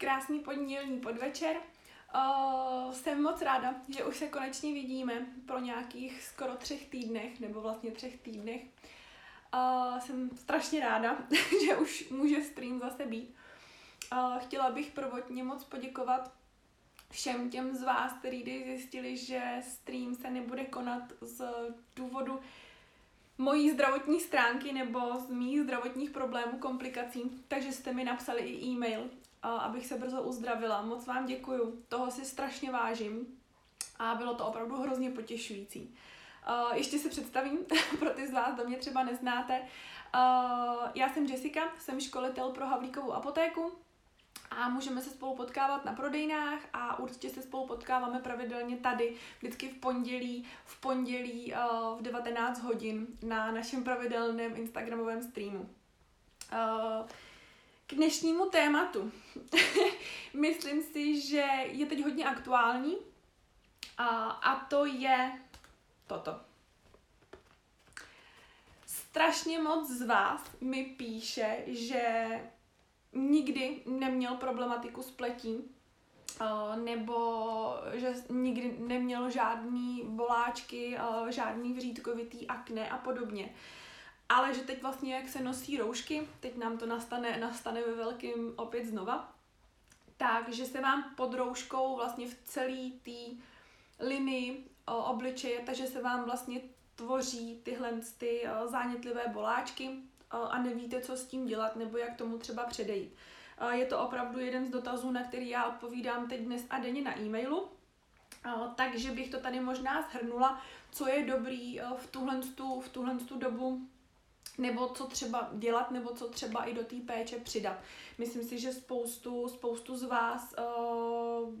Krásný pondělní podvečer. Uh, jsem moc ráda, že už se konečně vidíme pro nějakých skoro třech týdnech, nebo vlastně třech týdnech. Uh, jsem strašně ráda, že už může stream zase být. Uh, chtěla bych prvotně moc poděkovat všem těm z vás, kteří zjistili, že stream se nebude konat z důvodu mojí zdravotní stránky nebo z mých zdravotních problémů, komplikací, takže jste mi napsali i e-mail, abych se brzo uzdravila. Moc vám děkuju, toho si strašně vážím a bylo to opravdu hrozně potěšující. Ještě se představím, pro ty z vás, kdo mě třeba neznáte. Já jsem Jessica, jsem školitel pro Havlíkovou apotéku, a můžeme se spolu potkávat na prodejnách a určitě se spolu potkáváme pravidelně tady, vždycky v pondělí, v pondělí v 19 hodin na našem pravidelném Instagramovém streamu. Uh, k dnešnímu tématu. Myslím si, že je teď hodně aktuální a, a to je toto. Strašně moc z vás mi píše, že nikdy neměl problematiku s pletí, nebo že nikdy neměl žádný boláčky, žádný vřídkovitý akné a podobně. Ale že teď vlastně, jak se nosí roušky, teď nám to nastane, nastane ve velkým opět znova, takže se vám pod rouškou vlastně v celé té linii obličeje, takže se vám vlastně tvoří tyhle ty zánětlivé boláčky, a nevíte, co s tím dělat nebo jak tomu třeba předejít. Je to opravdu jeden z dotazů, na který já odpovídám teď dnes a denně na e-mailu. Takže bych to tady možná shrnula, co je dobrý v tuhle, v tuhle dobu nebo co třeba dělat, nebo co třeba i do té péče přidat. Myslím si, že spoustu, spoustu z vás uh,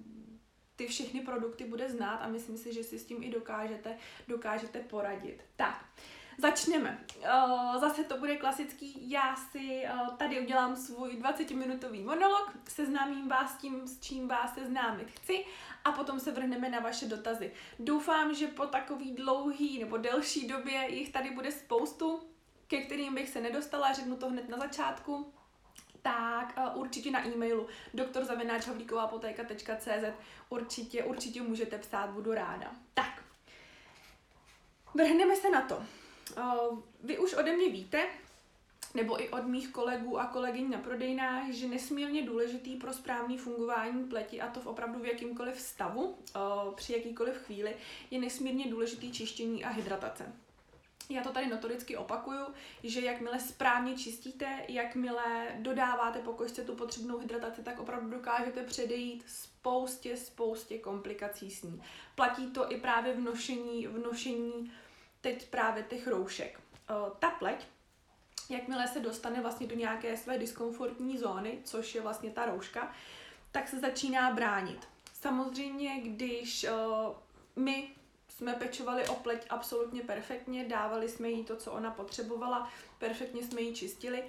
ty všechny produkty bude znát a myslím si, že si s tím i dokážete, dokážete poradit. Tak, Začneme. Uh, zase to bude klasický. Já si uh, tady udělám svůj 20-minutový monolog, seznámím vás s tím, s čím vás seznámit chci a potom se vrhneme na vaše dotazy. Doufám, že po takový dlouhý nebo delší době jich tady bude spoustu, ke kterým bych se nedostala, řeknu to hned na začátku tak uh, určitě na e-mailu doktorzavináčhavlíkovapotéka.cz určitě, určitě můžete psát, budu ráda. Tak, vrhneme se na to. Vy už ode mě víte, nebo i od mých kolegů a kolegyň na prodejnách, že nesmírně důležitý pro správný fungování pleti, a to v opravdu v jakýmkoliv stavu, při jakýkoliv chvíli, je nesmírně důležitý čištění a hydratace. Já to tady notoricky opakuju, že jakmile správně čistíte, jakmile dodáváte po košce tu potřebnou hydrataci, tak opravdu dokážete předejít spoustě, spoustě komplikací s ní. Platí to i právě v nošení, v nošení teď právě těch roušek. Ta pleť, jakmile se dostane vlastně do nějaké své diskomfortní zóny, což je vlastně ta rouška, tak se začíná bránit. Samozřejmě, když my jsme pečovali o pleť absolutně perfektně, dávali jsme jí to, co ona potřebovala, perfektně jsme ji čistili,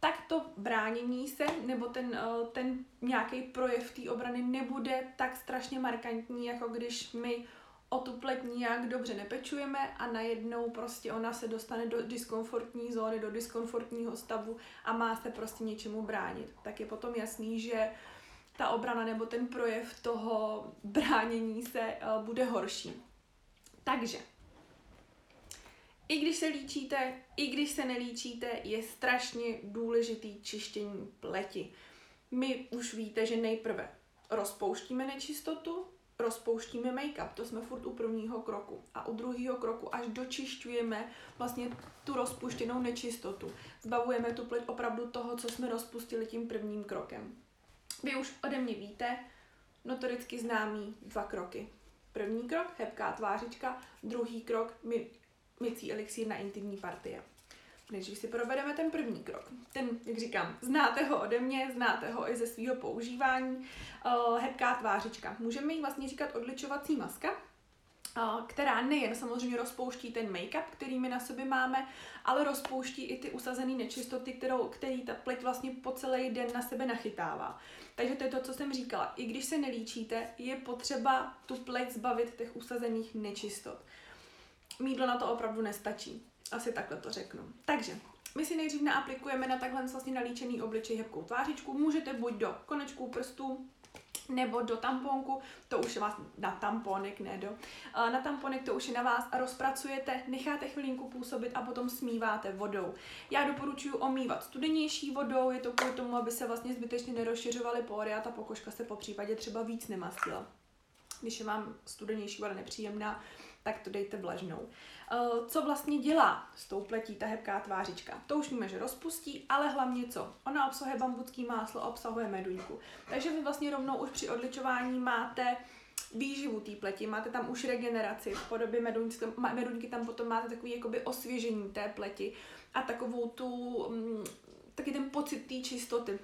tak to bránění se nebo ten, ten nějaký projev té obrany nebude tak strašně markantní, jako když my o tu pleť nijak dobře nepečujeme a najednou prostě ona se dostane do diskomfortní zóny, do diskomfortního stavu a má se prostě něčemu bránit. Tak je potom jasný, že ta obrana nebo ten projev toho bránění se uh, bude horší. Takže, i když se líčíte, i když se nelíčíte, je strašně důležitý čištění pleti. My už víte, že nejprve rozpouštíme nečistotu, rozpouštíme make-up, to jsme furt u prvního kroku. A u druhého kroku až dočišťujeme vlastně tu rozpuštěnou nečistotu. Zbavujeme tu pleť opravdu toho, co jsme rozpustili tím prvním krokem. Vy už ode mě víte, notoricky známý dva kroky. První krok, hebká tvářička, druhý krok, my, mycí elixír na intimní partie než si provedeme ten první krok. Ten, jak říkám, znáte ho ode mě, znáte ho i ze svého používání. Uh, hebká tvářička. Můžeme jí vlastně říkat odličovací maska, která nejen samozřejmě rozpouští ten make-up, který my na sobě máme, ale rozpouští i ty usazené nečistoty, kterou, který ta pleť vlastně po celý den na sebe nachytává. Takže to je to, co jsem říkala. I když se nelíčíte, je potřeba tu pleť zbavit těch usazených nečistot. Mídlo na to opravdu nestačí. Asi takhle to řeknu. Takže, my si nejdřív naaplikujeme na takhle vlastně nalíčený obličej hebkou tvářičku. Můžete buď do konečků prstů, nebo do tamponku, to už je vás na tamponek, ne do, na tamponek to už je na vás a rozpracujete, necháte chvilinku působit a potom smíváte vodou. Já doporučuji omývat studenější vodou, je to kvůli tomu, aby se vlastně zbytečně nerozšiřovaly pory a ta pokožka se po případě třeba víc nemastila. Když je vám studenější voda nepříjemná, tak to dejte vlažnou. Eh, co vlastně dělá s tou pletí ta hebká tvářička? To už víme, že rozpustí, ale hlavně co? Ona obsahuje bambucký máslo, obsahuje meduňku. Takže vy vlastně rovnou už při odličování máte výživu té pleti, máte tam už regeneraci v podobě meduňky, meduňky tam potom máte takový jakoby osvěžení té pleti a takovou tu, mm, taky ten pocit té čistoty,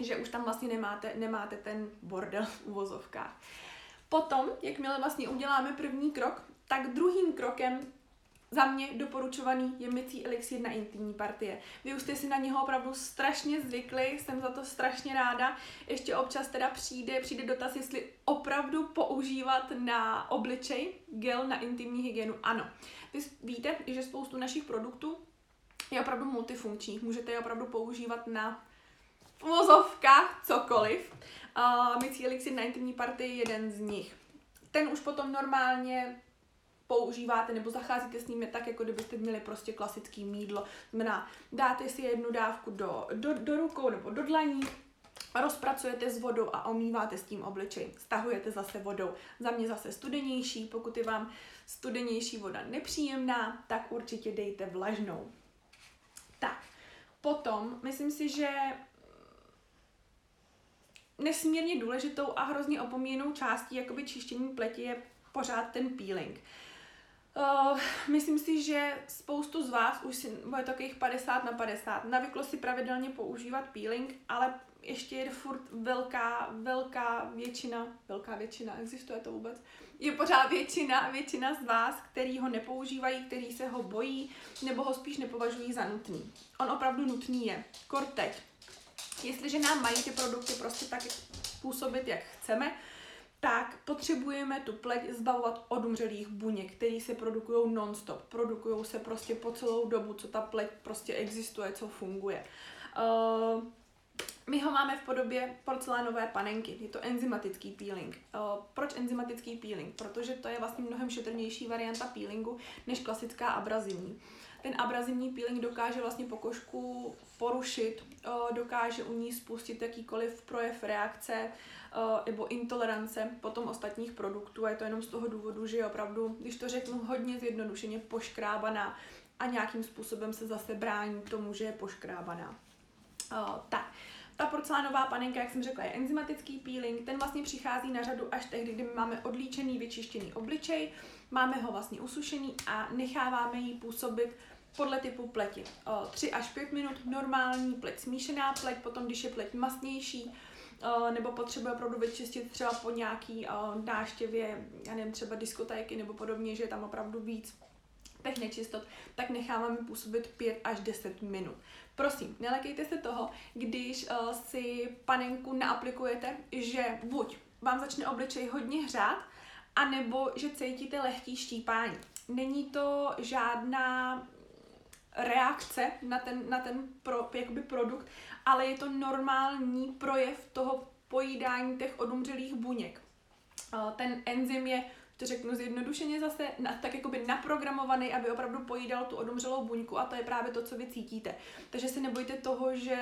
že už tam vlastně nemáte, nemáte ten bordel v uvozovkách. Potom, jakmile vlastně uděláme první krok, tak druhým krokem za mě doporučovaný je mycí elixír na intimní partie. Vy už jste si na něho opravdu strašně zvykli, jsem za to strašně ráda. Ještě občas teda přijde, přijde dotaz, jestli opravdu používat na obličej gel na intimní hygienu. Ano. Vy víte, že spoustu našich produktů je opravdu multifunkčních. Můžete je opravdu používat na vozovkách cokoliv. Uh, mycí elixir na intimní partii je jeden z nich. Ten už potom normálně používáte nebo zacházíte s nimi tak, jako kdybyste měli prostě klasický mídlo. Znamená, dáte si jednu dávku do, do, do rukou nebo do dlaní, rozpracujete s vodou a omýváte s tím obličej. Stahujete zase vodou. Za mě zase studenější, pokud je vám studenější voda nepříjemná, tak určitě dejte vlažnou. Tak, potom myslím si, že nesmírně důležitou a hrozně opomíjenou částí jakoby čištění pleti je pořád ten peeling. Uh, myslím si, že spoustu z vás už si, bude takových 50 na 50, navyklo si pravidelně používat peeling, ale ještě je furt velká, velká většina, velká většina, existuje to vůbec, je pořád většina, většina z vás, který ho nepoužívají, který se ho bojí, nebo ho spíš nepovažují za nutný. On opravdu nutný je. Kor teď. Jestliže nám mají ty produkty prostě tak působit, jak chceme, tak potřebujeme tu pleť zbavovat od umřelých buněk, které se produkují non-stop. Produkují se prostě po celou dobu, co ta pleť prostě existuje, co funguje. Uh, my ho máme v podobě porcelánové panenky. Je to enzymatický peeling. Uh, proč enzymatický peeling? Protože to je vlastně mnohem šetrnější varianta peelingu než klasická abrazivní. Ten abrazivní peeling dokáže vlastně pokožku porušit, uh, dokáže u ní spustit jakýkoliv projev reakce, Eh, nebo intolerance potom ostatních produktů a je to jenom z toho důvodu, že je opravdu, když to řeknu hodně zjednodušeně, poškrábaná a nějakým způsobem se zase brání tomu, že je poškrábaná. Uh, tak, ta porcelánová panenka, jak jsem řekla, je enzymatický peeling, ten vlastně přichází na řadu až tehdy, kdy máme odlíčený, vyčištěný obličej, máme ho vlastně usušený a necháváme ji působit podle typu pleti. 3 až 5 minut normální pleť, smíšená pleť, potom když je pleť masnější, Eh, nebo potřebuje opravdu vyčistit třeba po nějaký uh, náštěvě, já nevím, třeba diskotéky nebo podobně, že je tam opravdu víc těch nečistot, tak necháváme působit 5 až 10 minut. Prosím, nelekejte se toho, když uh, si panenku naaplikujete, že buď vám začne obličej hodně hřát, anebo že cítíte lehký štípání. Není to žádná reakce na ten, na ten pro, jakoby produkt, ale je to normální projev toho pojídání těch odumřelých buněk. Ten enzym je, to řeknu zjednodušeně zase, na, tak jakoby naprogramovaný, aby opravdu pojídal tu odumřelou buňku a to je právě to, co vy cítíte. Takže se nebojte toho, že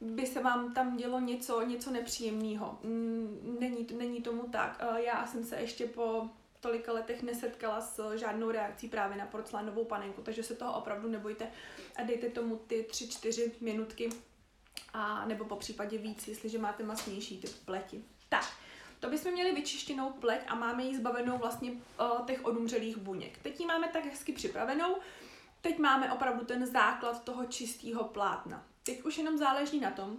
by se vám tam dělo něco, něco nepříjemného. Není, není tomu tak. Já jsem se ještě po tolika letech nesetkala s žádnou reakcí právě na porcelánovou panenku, takže se toho opravdu nebojte a dejte tomu ty 3-4 minutky a nebo po případě víc, jestliže máte masnější typ pleti. Tak, to bychom měli vyčištěnou pleť a máme ji zbavenou vlastně uh, těch odumřelých buněk. Teď ji máme tak hezky připravenou, teď máme opravdu ten základ toho čistého plátna. Teď už jenom záleží na tom,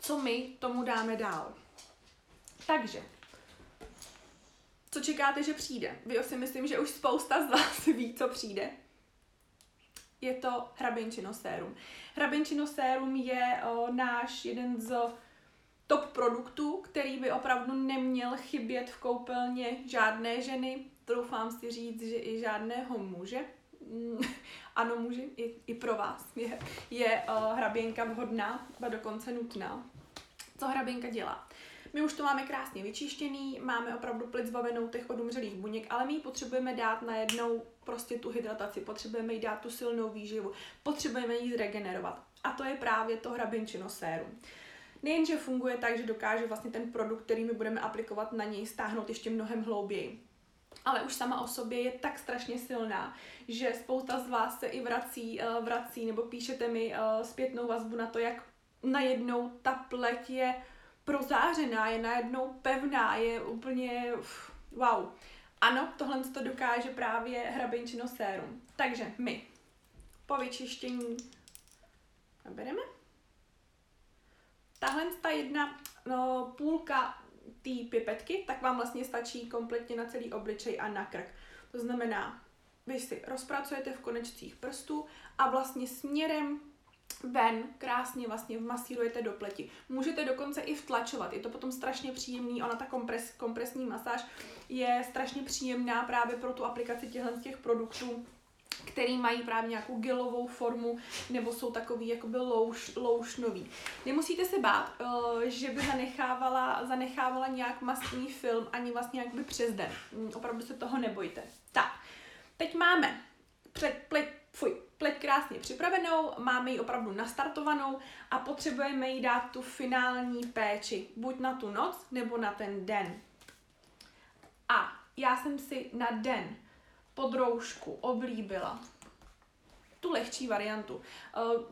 co my tomu dáme dál. Takže, co čekáte, že přijde? Vy si myslím, že už spousta z vás ví, co přijde je to hraběnčino sérum. Hraběnčino sérum je o, náš jeden z top produktů, který by opravdu neměl chybět v koupelně žádné ženy, troufám si říct, že i žádného muže. mm, ano může, i, i pro vás je, je uh, hraběnka vhodná, a dokonce nutná. Co hraběnka dělá? My už to máme krásně vyčištěný, máme opravdu plic zbavenou těch odumřelých buněk, ale my ji potřebujeme dát najednou prostě tu hydrataci, potřebujeme jí dát tu silnou výživu, potřebujeme ji zregenerovat. A to je právě to hrabinčino sérum. Nejenže funguje tak, že dokáže vlastně ten produkt, který my budeme aplikovat na něj, stáhnout ještě mnohem hlouběji. Ale už sama o sobě je tak strašně silná, že spousta z vás se i vrací, eh, vrací nebo píšete mi eh, zpětnou vazbu na to, jak najednou ta pleť je prozářená, je najednou pevná, je úplně wow. Ano, tohle to dokáže právě hrabinčino sérum. Takže my po vyčištění nabereme. Tahle ta jedna no, půlka té pipetky, tak vám vlastně stačí kompletně na celý obličej a na krk. To znamená, vy si rozpracujete v konečcích prstů a vlastně směrem ven krásně vlastně masírujete do pleti. Můžete dokonce i vtlačovat, je to potom strašně příjemný, ona ta kompres, kompresní masáž je strašně příjemná právě pro tu aplikaci těchto těch produktů, který mají právě nějakou gelovou formu nebo jsou takový jakoby louš, loušnový. Nemusíte se bát, uh, že by zanechávala, zanechávala nějak mastný film ani vlastně jakoby přes den. Mm, opravdu se toho nebojte. Tak, teď máme před fuj, pleť krásně připravenou, máme ji opravdu nastartovanou a potřebujeme jí dát tu finální péči, buď na tu noc nebo na ten den. A já jsem si na den pod roušku oblíbila tu lehčí variantu. Uh,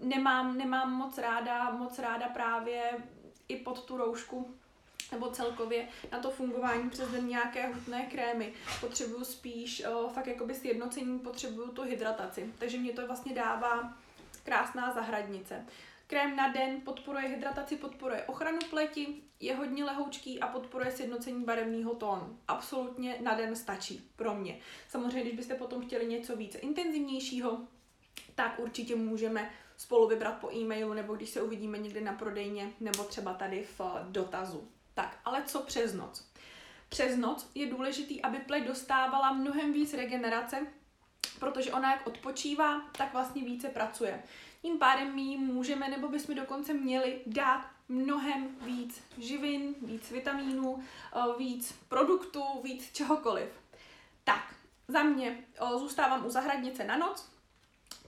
nemám, nemám moc ráda, moc ráda právě i pod tu roušku nebo celkově na to fungování přes den nějaké hutné krémy. Potřebuju spíš uh, fakt jakoby sjednocení, potřebuju tu hydrataci. Takže mě to vlastně dává krásná zahradnice. Krém na den podporuje hydrataci, podporuje ochranu pleti, je hodně lehoučký a podporuje sjednocení barevného tónu. Absolutně na den stačí pro mě. Samozřejmě, když byste potom chtěli něco více intenzivnějšího, tak určitě můžeme spolu vybrat po e-mailu, nebo když se uvidíme někde na prodejně, nebo třeba tady v dotazu. Tak, ale co přes noc? Přes noc je důležitý, aby pleť dostávala mnohem víc regenerace, protože ona jak odpočívá, tak vlastně více pracuje. Tím pádem my můžeme nebo bychom dokonce měli dát mnohem víc živin, víc vitamínů, eh, víc produktů, víc čehokoliv. Tak, za mě eh, zůstávám u zahradnice na noc,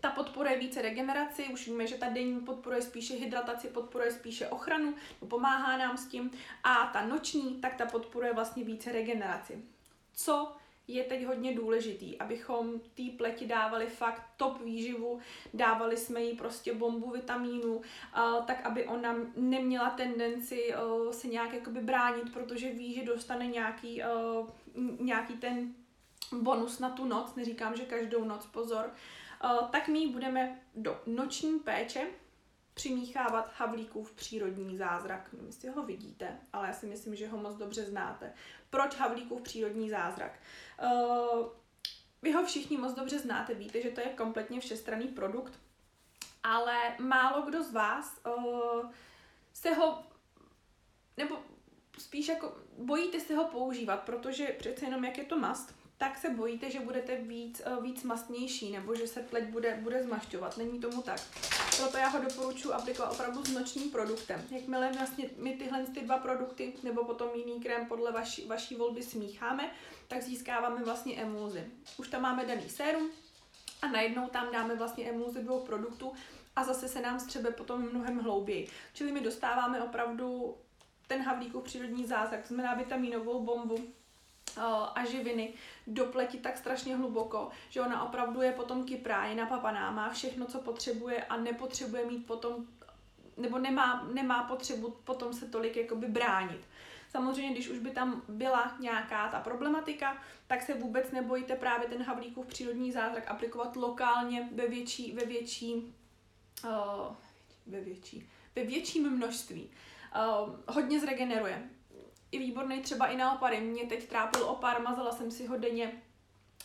ta podporuje více regeneraci, už víme, že ta denní podporuje spíše hydrataci, podporuje spíše ochranu, pomáhá nám s tím. A ta noční, tak ta podporuje vlastně více regeneraci. Co je teď hodně důležitý, abychom té pleti dávali fakt top výživu, dávali jsme jí prostě bombu vitamínu, uh, tak aby ona neměla tendenci uh, se nějak jakoby bránit, protože ví, že dostane nějaký, uh, nějaký ten bonus na tu noc, neříkám, že každou noc, pozor, tak my budeme do noční péče přimíchávat Havlíkův přírodní zázrak. Nevím, jestli ho vidíte, ale já si myslím, že ho moc dobře znáte. Proč Havlíkův přírodní zázrak? Uh, vy ho všichni moc dobře znáte, víte, že to je kompletně všestranný produkt, ale málo kdo z vás uh, se ho, nebo spíš jako bojíte se ho používat, protože přece jenom jak je to mast, tak se bojíte, že budete víc, uh, víc mastnější nebo že se pleť bude, bude zmašťovat. Není tomu tak. Proto já ho doporučuji aplikovat opravdu s nočním produktem. Jakmile vlastně my tyhle ty dva produkty nebo potom jiný krém podle vaší, vaší volby smícháme, tak získáváme vlastně emulzi. Už tam máme daný sérum a najednou tam dáme vlastně emulzi dvou produktů a zase se nám střebe potom mnohem hlouběji. Čili my dostáváme opravdu ten Havlíkův přírodní zázrak, to znamená vitaminovou bombu, a živiny do pleti tak strašně hluboko, že ona opravdu je potom kyprá, je napapaná, má všechno, co potřebuje a nepotřebuje mít potom, nebo nemá, nemá potřebu potom se tolik jakoby bránit. Samozřejmě, když už by tam byla nějaká ta problematika, tak se vůbec nebojte právě ten Havlíkův přírodní zázrak aplikovat lokálně ve větší, ve větší, uh, ve větší, ve větším množství. Uh, hodně zregeneruje i výborný třeba i na opary. Mě teď trápil opar, mazala jsem si ho denně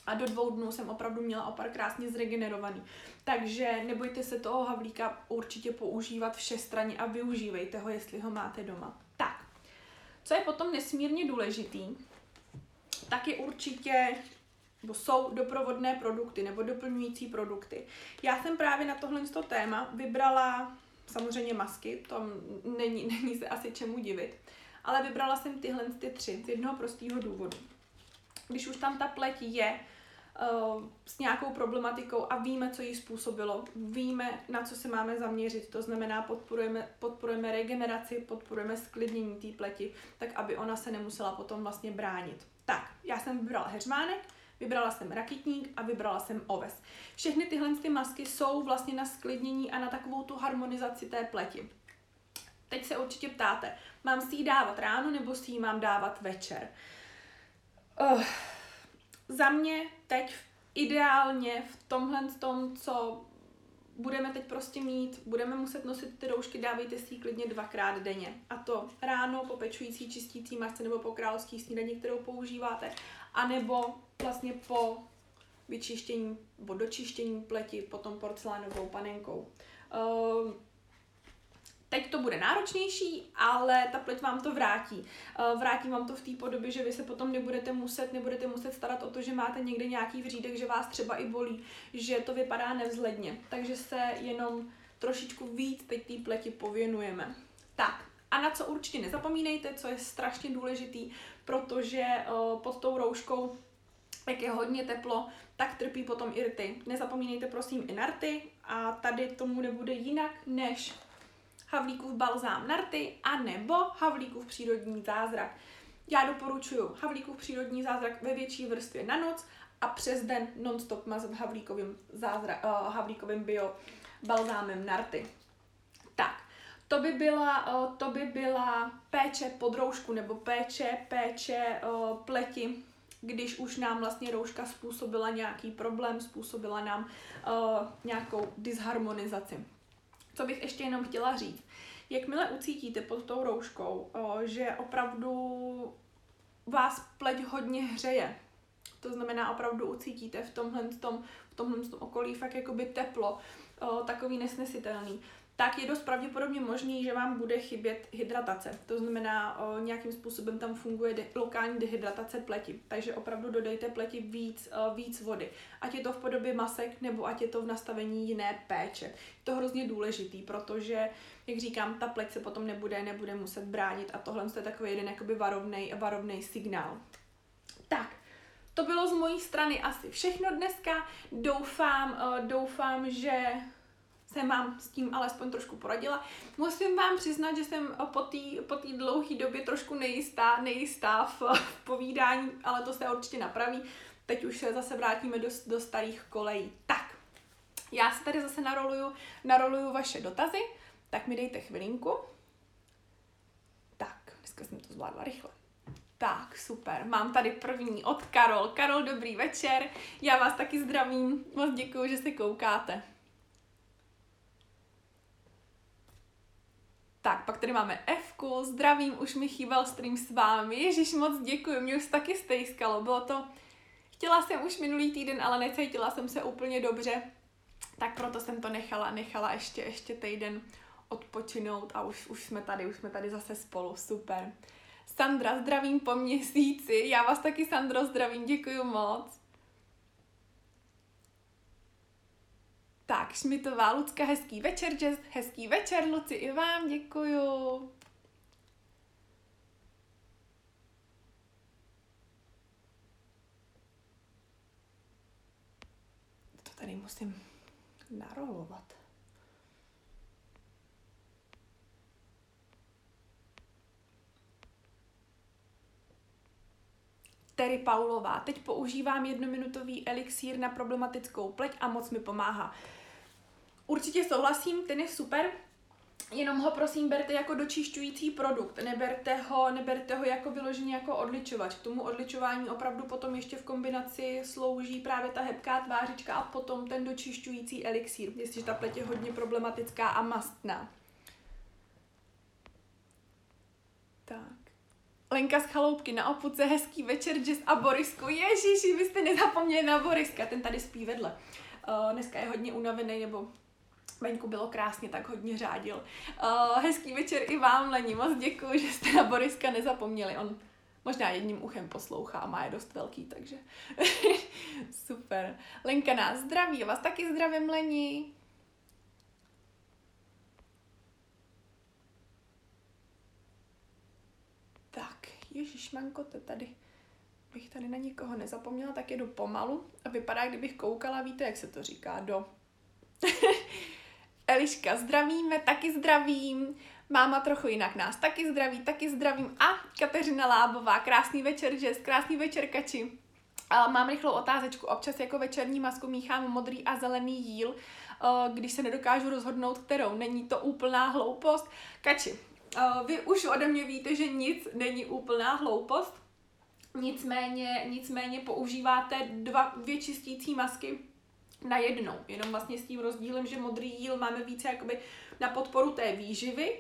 a do dvou dnů jsem opravdu měla opar krásně zregenerovaný. Takže nebojte se toho havlíka určitě používat všestranně a využívejte ho, jestli ho máte doma. Tak, co je potom nesmírně důležitý, tak je určitě nebo jsou doprovodné produkty nebo doplňující produkty. Já jsem právě na tohle téma vybrala samozřejmě masky, to není, není se asi čemu divit, ale vybrala jsem tyhle ty tři z jednoho prostého důvodu. Když už tam ta pleť je uh, s nějakou problematikou a víme, co jí způsobilo, víme, na co se máme zaměřit, to znamená podporujeme, podporujeme regeneraci, podporujeme sklidnění té pleti, tak aby ona se nemusela potom vlastně bránit. Tak, já jsem vybrala heřmánek, vybrala jsem rakitník a vybrala jsem oves. Všechny tyhle ty masky jsou vlastně na sklidnění a na takovou tu harmonizaci té pleti. Teď se určitě ptáte, mám si ji dávat ráno nebo si ji mám dávat večer? Uh, za mě teď ideálně v tomhle tom, co budeme teď prostě mít, budeme muset nosit ty roušky, dávejte si ji klidně dvakrát denně. A to ráno po pečující čistící masce nebo po královský snídaní, kterou používáte, anebo vlastně po vyčištění nebo dočištění pleti potom porcelánovou panenkou. Uh, Teď to bude náročnější, ale ta pleť vám to vrátí. Eh, vrátí vám to v té podobě, že vy se potom nebudete muset, nebudete muset starat o to, že máte někde nějaký vřídek, že vás třeba i bolí, že to vypadá nevzhledně. Takže se jenom trošičku víc teď té pleti pověnujeme. Tak, a na co určitě nezapomínejte, co je strašně důležitý, protože eh, pod tou rouškou jak je hodně teplo, tak trpí potom i rty. Nezapomínejte prosím i na rty a tady tomu nebude jinak než Havlíkův balzám na rty a nebo Havlíkův přírodní zázrak. Já doporučuji Havlíkův přírodní zázrak ve větší vrstvě na noc a přes den non-stop mazat Havlíkovým, zázrak, uh, Havlíkovým bio balzámem na rty. Tak, to by byla, uh, to by byla péče pod roušku nebo péče, péče uh, pleti když už nám vlastně rouška způsobila nějaký problém, způsobila nám uh, nějakou disharmonizaci. Co bych ještě jenom chtěla říct. Jakmile ucítíte pod tou rouškou, že opravdu vás pleť hodně hřeje, to znamená opravdu ucítíte v tomhle, tom, v tomhle tom okolí fakt jakoby teplo, takový nesnesitelný, tak je dost pravděpodobně možný, že vám bude chybět hydratace. To znamená, o, nějakým způsobem tam funguje de- lokální dehydratace pleti. Takže opravdu dodejte pleti víc, o, víc vody. Ať je to v podobě masek, nebo ať je to v nastavení jiné péče. Je to hrozně důležitý, protože, jak říkám, ta pleť se potom nebude, nebude muset bránit a tohle je takový jeden jakoby varovnej, varovnej signál. Tak, to bylo z mojí strany asi všechno dneska. Doufám, doufám, že jsem vám s tím alespoň trošku poradila. Musím vám přiznat, že jsem po té po dlouhé době trošku nejistá, nejistá v, v povídání, ale to se určitě napraví. Teď už se zase vrátíme do, do starých kolejí. Tak, já se tady zase naroluju, naroluju vaše dotazy, tak mi dejte chvilinku. Tak, dneska jsem to zvládla rychle. Tak, super. Mám tady první od Karol. Karol, dobrý večer. Já vás taky zdravím. Moc děkuji, že se koukáte. Tak, pak tady máme f zdravím, už mi chýbal stream s vámi, Ježíš moc děkuji, mě už taky stejskalo, bylo to, chtěla jsem už minulý týden, ale necítila jsem se úplně dobře, tak proto jsem to nechala, nechala ještě, ještě týden odpočinout a už, už jsme tady, už jsme tady zase spolu, super. Sandra, zdravím po měsíci, já vás taky Sandro zdravím, děkuji moc. Tak, Šmitová Lucka, hezký večer, Jess, hezký večer, Luci, i vám děkuju. To tady musím narolovat. Terry Paulová. Teď používám jednominutový elixír na problematickou pleť a moc mi pomáhá. Určitě souhlasím, ten je super, jenom ho prosím berte jako dočišťující produkt, neberte ho, neberte ho jako vyloženě jako odličovač. K tomu odličování opravdu potom ještě v kombinaci slouží právě ta hebká tvářička a potom ten dočišťující elixír, jestliže ta pleť je hodně problematická a mastná. Tak. Lenka z chaloupky na opuce, hezký večer, Jess a Borisku. Ježíši, vy jste nezapomněli na Boriska, ten tady spí vedle. Uh, dneska je hodně unavený, nebo venku bylo krásně, tak hodně řádil. Uh, hezký večer i vám, Lení, moc děkuji, že jste na Boriska nezapomněli. On Možná jedním uchem poslouchá a má je dost velký, takže super. Lenka nás zdraví, vás taky zdravím, Leni. Tak, Ježíš Manko, to tady bych tady na nikoho nezapomněla, tak jedu pomalu a vypadá, kdybych koukala, víte, jak se to říká, do... Eliška, zdravíme, taky zdravím. Máma trochu jinak nás taky zdraví, taky zdravím. A Kateřina Lábová, krásný večer, že krásný večer, kači. A mám rychlou otázečku. Občas jako večerní masku míchám modrý a zelený jíl, když se nedokážu rozhodnout, kterou. Není to úplná hloupost? Kači, vy už ode mě víte, že nic není úplná hloupost. Nicméně, nicméně používáte dva, dvě čistící masky na jednou. Jenom vlastně s tím rozdílem, že modrý jíl máme více jakoby na podporu té výživy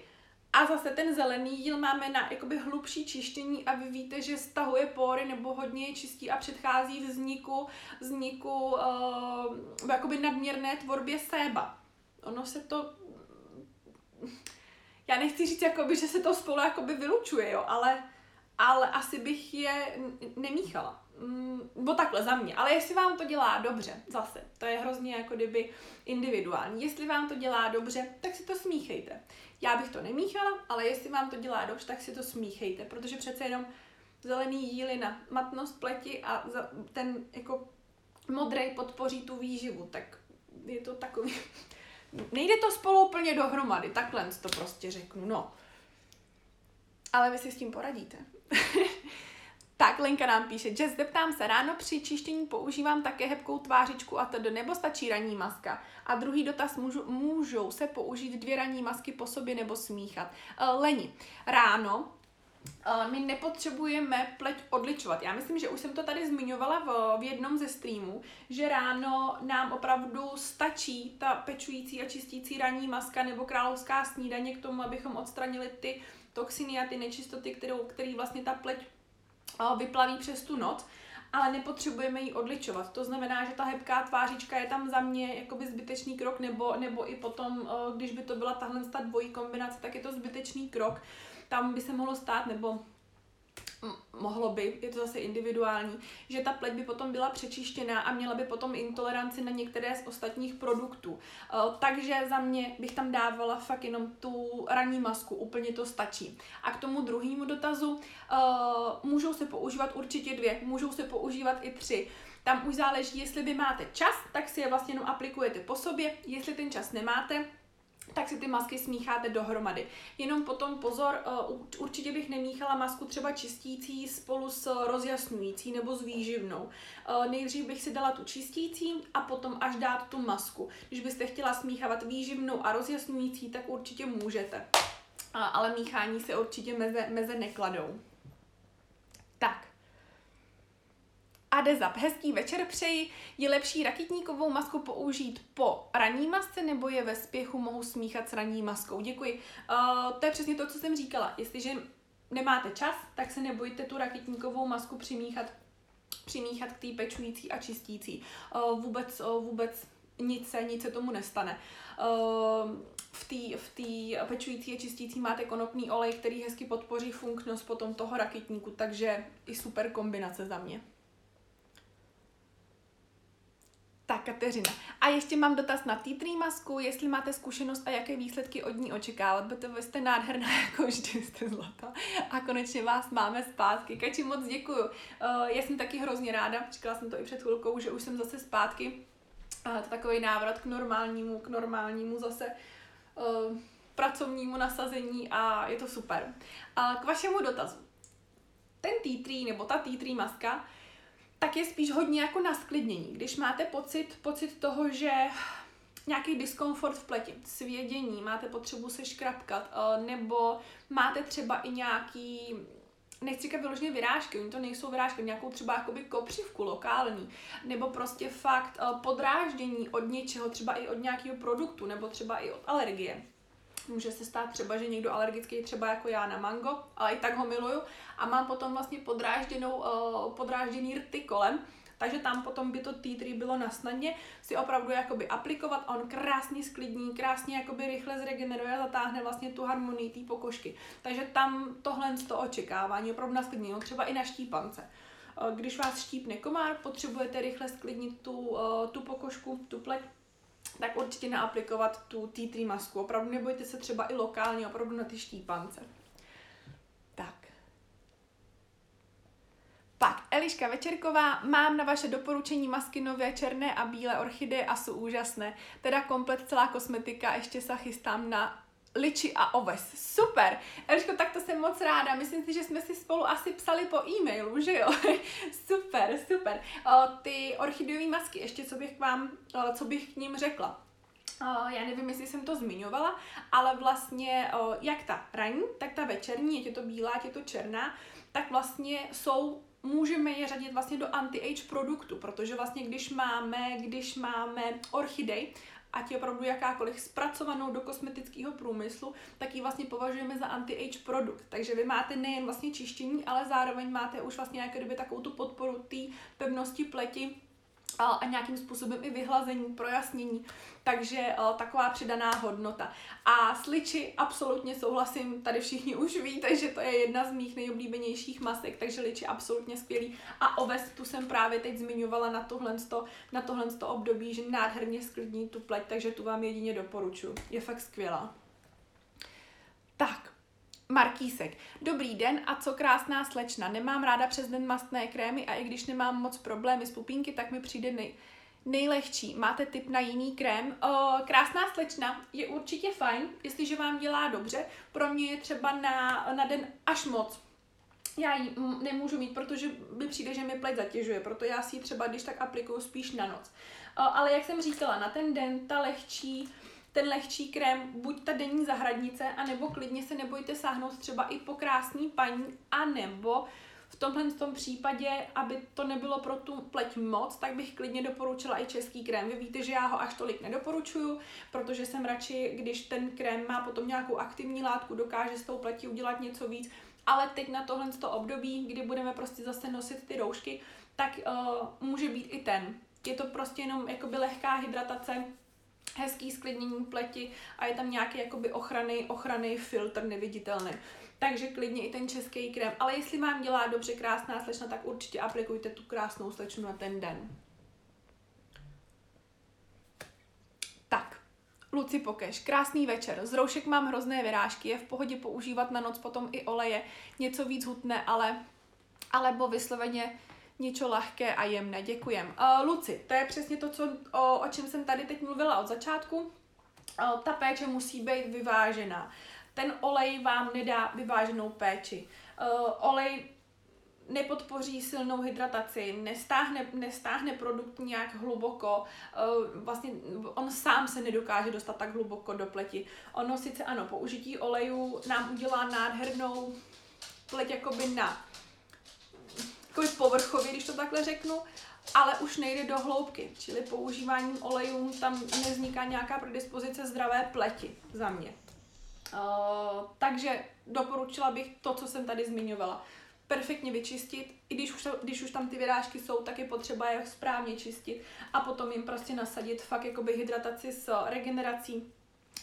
a zase ten zelený jíl máme na jakoby hlubší čištění a vy víte, že stahuje pory nebo hodně je čistí a předchází vzniku, vzniku uh, jakoby nadměrné tvorbě séba. Ono se to já nechci říct, jakoby, že se to spolu jakoby vylučuje, jo, ale, ale asi bych je nemíchala mm, bo takhle za mě, ale jestli vám to dělá dobře, zase, to je hrozně jako kdyby individuální. Jestli vám to dělá dobře, tak si to smíchejte. Já bych to nemíchala, ale jestli vám to dělá dobře, tak si to smíchejte, protože přece jenom zelený jíly na matnost pleti a ten jako modrej podpoří tu výživu, tak je to takový... Nejde to spolu úplně dohromady, takhle to prostě řeknu, no. Ale vy si s tím poradíte. Tak Lenka nám píše, že zeptám se, ráno při čištění používám také hebkou tvářičku a tedy, nebo stačí ranní maska? A druhý dotaz, můžu, můžou se použít dvě ranní masky po sobě nebo smíchat? Uh, Leni, ráno my nepotřebujeme pleť odličovat. Já myslím, že už jsem to tady zmiňovala v, v jednom ze streamů, že ráno nám opravdu stačí ta pečující a čistící ranní maska nebo královská snídaně k tomu, abychom odstranili ty toxiny a ty nečistoty, kterou, který vlastně ta pleť vyplaví přes tu noc, ale nepotřebujeme ji odličovat. To znamená, že ta hebká tvářička je tam za mě jakoby zbytečný krok, nebo, nebo i potom, když by to byla tahle ta dvojí kombinace, tak je to zbytečný krok. Tam by se mohlo stát, nebo mohlo by, je to zase individuální, že ta pleť by potom byla přečištěná a měla by potom intoleranci na některé z ostatních produktů. Eh, takže za mě bych tam dávala fakt jenom tu ranní masku, úplně to stačí. A k tomu druhému dotazu, eh, můžou se používat určitě dvě, můžou se používat i tři. Tam už záleží, jestli vy máte čas, tak si je vlastně jenom aplikujete po sobě, jestli ten čas nemáte, tak si ty masky smícháte dohromady. Jenom potom pozor, uh, určitě bych nemíchala masku třeba čistící spolu s rozjasňující nebo s výživnou. Uh, nejdřív bych si dala tu čistící a potom až dát tu masku. Když byste chtěla smíchávat výživnou a rozjasňující, tak určitě můžete. Ale míchání se určitě meze, meze nekladou. Tak, Adezap, hezký večer přeji. Je lepší rakitníkovou masku použít po ranní masce nebo je ve spěchu mohu smíchat s ranní maskou? Děkuji. Uh, to je přesně to, co jsem říkala. Jestliže nemáte čas, tak se nebojte tu rakitníkovou masku přimíchat, přimíchat k té pečující a čistící. Uh, vůbec, uh, vůbec nic se, nic se tomu nestane. V té v pečující a čistící máte konopný olej, který hezky podpoří funkčnost potom toho rakitníku, takže i super kombinace za mě. Tak, Kateřina. A ještě mám dotaz na T3 masku, jestli máte zkušenost a jaké výsledky od ní očekávat. Protože jste nádherná, jako vždy jste zlatá. A konečně vás máme zpátky. Kači, moc děkuju. Uh, já jsem taky hrozně ráda, říkala jsem to i před chvilkou, že už jsem zase zpátky. To takový návrat k normálnímu, k normálnímu zase uh, pracovnímu nasazení a je to super. A k vašemu dotazu. Ten T3 nebo ta T3 maska tak je spíš hodně jako na sklidnění. Když máte pocit, pocit toho, že nějaký diskomfort v pleti, svědění, máte potřebu se škrapkat, eh, nebo máte třeba i nějaký nechci říkat vyloženě vyrážky, oni to nejsou vyrážky, nějakou třeba jakoby kopřivku lokální, nebo prostě fakt eh, podráždění od něčeho, třeba i od nějakého produktu, nebo třeba i od alergie Může se stát třeba, že někdo alergický třeba jako já na mango, ale i tak ho miluju a mám potom vlastně podrážděnou, uh, podrážděný rty kolem, Takže tam potom by to tree bylo na snadně si opravdu jakoby aplikovat, on krásně sklidní, krásně jakoby rychle zregeneruje a zatáhne vlastně tu harmonii té pokožky. Takže tam tohle z toho očekávání, opravdu na sklidní, no třeba i na štípance. Eh, když vás štípne komár, potřebujete rychle sklidnit tu, eh, tu pokožku, tu pleť, tak určitě naaplikovat tu tea tree masku. Opravdu nebojte se třeba i lokálně, opravdu na ty štípance. Tak. Pak, Eliška Večerková, mám na vaše doporučení masky nové černé a bílé orchideje a jsou úžasné. Teda komplet celá kosmetika, ještě se chystám na liči a oves. Super! Eliško, tak to moc ráda. Myslím si, že jsme si spolu asi psali po e-mailu, že jo? super, super. O, ty orchideové masky, ještě co bych k vám, o, co bych k ním řekla. O, já nevím, jestli jsem to zmiňovala, ale vlastně o, jak ta ranní, tak ta večerní, je to bílá, je to černá, tak vlastně jsou můžeme je řadit vlastně do anti-age produktu, protože vlastně když máme, když máme orchidej, ať je opravdu jakákoliv zpracovanou do kosmetického průmyslu, tak ji vlastně považujeme za anti-age produkt. Takže vy máte nejen vlastně čištění, ale zároveň máte už vlastně nějaké době takovou tu podporu té pevnosti pleti, a nějakým způsobem i vyhlazení, projasnění, takže taková přidaná hodnota. A s liči absolutně souhlasím, tady všichni už ví, takže to je jedna z mých nejoblíbenějších masek, takže liči absolutně skvělý. A oves tu jsem právě teď zmiňovala na tohle, na tohle období, že nádherně sklidní tu pleť, takže tu vám jedině doporučuji. Je fakt skvělá. Tak, Markísek. Dobrý den a co krásná slečna. Nemám ráda přes den mastné krémy a i když nemám moc problémy s pupínky, tak mi přijde nej, nejlehčí. Máte tip na jiný krém? O, krásná slečna je určitě fajn, jestliže vám dělá dobře. Pro mě je třeba na, na den až moc. Já ji nemůžu mít, protože mi přijde, že mi pleť zatěžuje, proto já si ji třeba když tak aplikuju spíš na noc. O, ale jak jsem říkala, na ten den ta lehčí ten lehčí krém, buď ta denní zahradnice, anebo klidně se nebojte sáhnout třeba i po krásný paní, anebo v tomhle tom případě, aby to nebylo pro tu pleť moc, tak bych klidně doporučila i český krém. Vy víte, že já ho až tolik nedoporučuju, protože jsem radši, když ten krém má potom nějakou aktivní látku, dokáže s tou pletí udělat něco víc, ale teď na tohle to období, kdy budeme prostě zase nosit ty roušky, tak uh, může být i ten. Je to prostě jenom jakoby lehká hydratace, hezký sklidnění pleti a je tam nějaký jakoby ochrany, ochrany filtr neviditelný. Takže klidně i ten český krém. Ale jestli vám dělá dobře krásná slečna, tak určitě aplikujte tu krásnou slečnu na ten den. Tak, Luci Pokeš, krásný večer. Z roušek mám hrozné vyrážky, je v pohodě používat na noc potom i oleje, něco víc hutné, ale alebo vysloveně něco lehké a jemné. Děkujem. Uh, Luci, to je přesně to, co, o, o čem jsem tady teď mluvila od začátku. Uh, ta péče musí být vyvážená. Ten olej vám nedá vyváženou péči. Uh, olej nepodpoří silnou hydrataci, nestáhne, nestáhne produkt nějak hluboko, vlastně on sám se nedokáže dostat tak hluboko do pleti. Ono sice ano, použití olejů nám udělá nádhernou pleť jakoby na takový povrchově, když to takhle řeknu, ale už nejde do hloubky, čili používáním olejů tam nevzniká nějaká predispozice zdravé pleti za mě. Uh, takže doporučila bych to, co jsem tady zmiňovala. Perfektně vyčistit, i když už, když už tam ty vyrážky jsou, tak je potřeba je správně čistit a potom jim prostě nasadit fakt jakoby hydrataci s regenerací,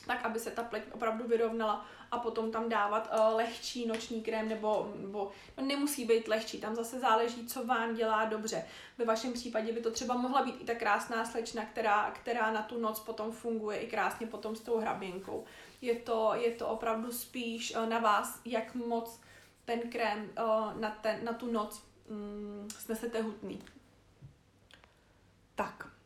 tak aby se ta pleť opravdu vyrovnala a potom tam dávat uh, lehčí noční krém nebo, nebo no nemusí být lehčí, tam zase záleží, co vám dělá dobře. Ve vašem případě by to třeba mohla být i ta krásná slečna, která, která na tu noc potom funguje i krásně potom s tou hraběnkou. Je to, je to opravdu spíš uh, na vás, jak moc ten krém uh, na, ten, na tu noc um, snesete hutný. Tak.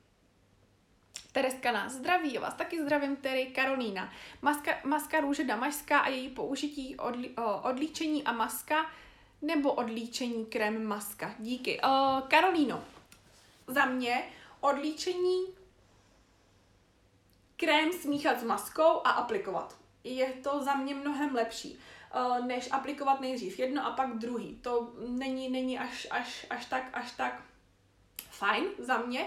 Tereska nás zdraví, já vás taky zdravím, tedy Karolína. Maska, maska růže damašská a její použití odli, odlíčení a maska nebo odlíčení krém maska. Díky. O, Karolíno, za mě odlíčení krém smíchat s maskou a aplikovat. Je to za mě mnohem lepší, než aplikovat nejdřív jedno a pak druhý. To není, není až, až, až tak, až tak fajn za mě,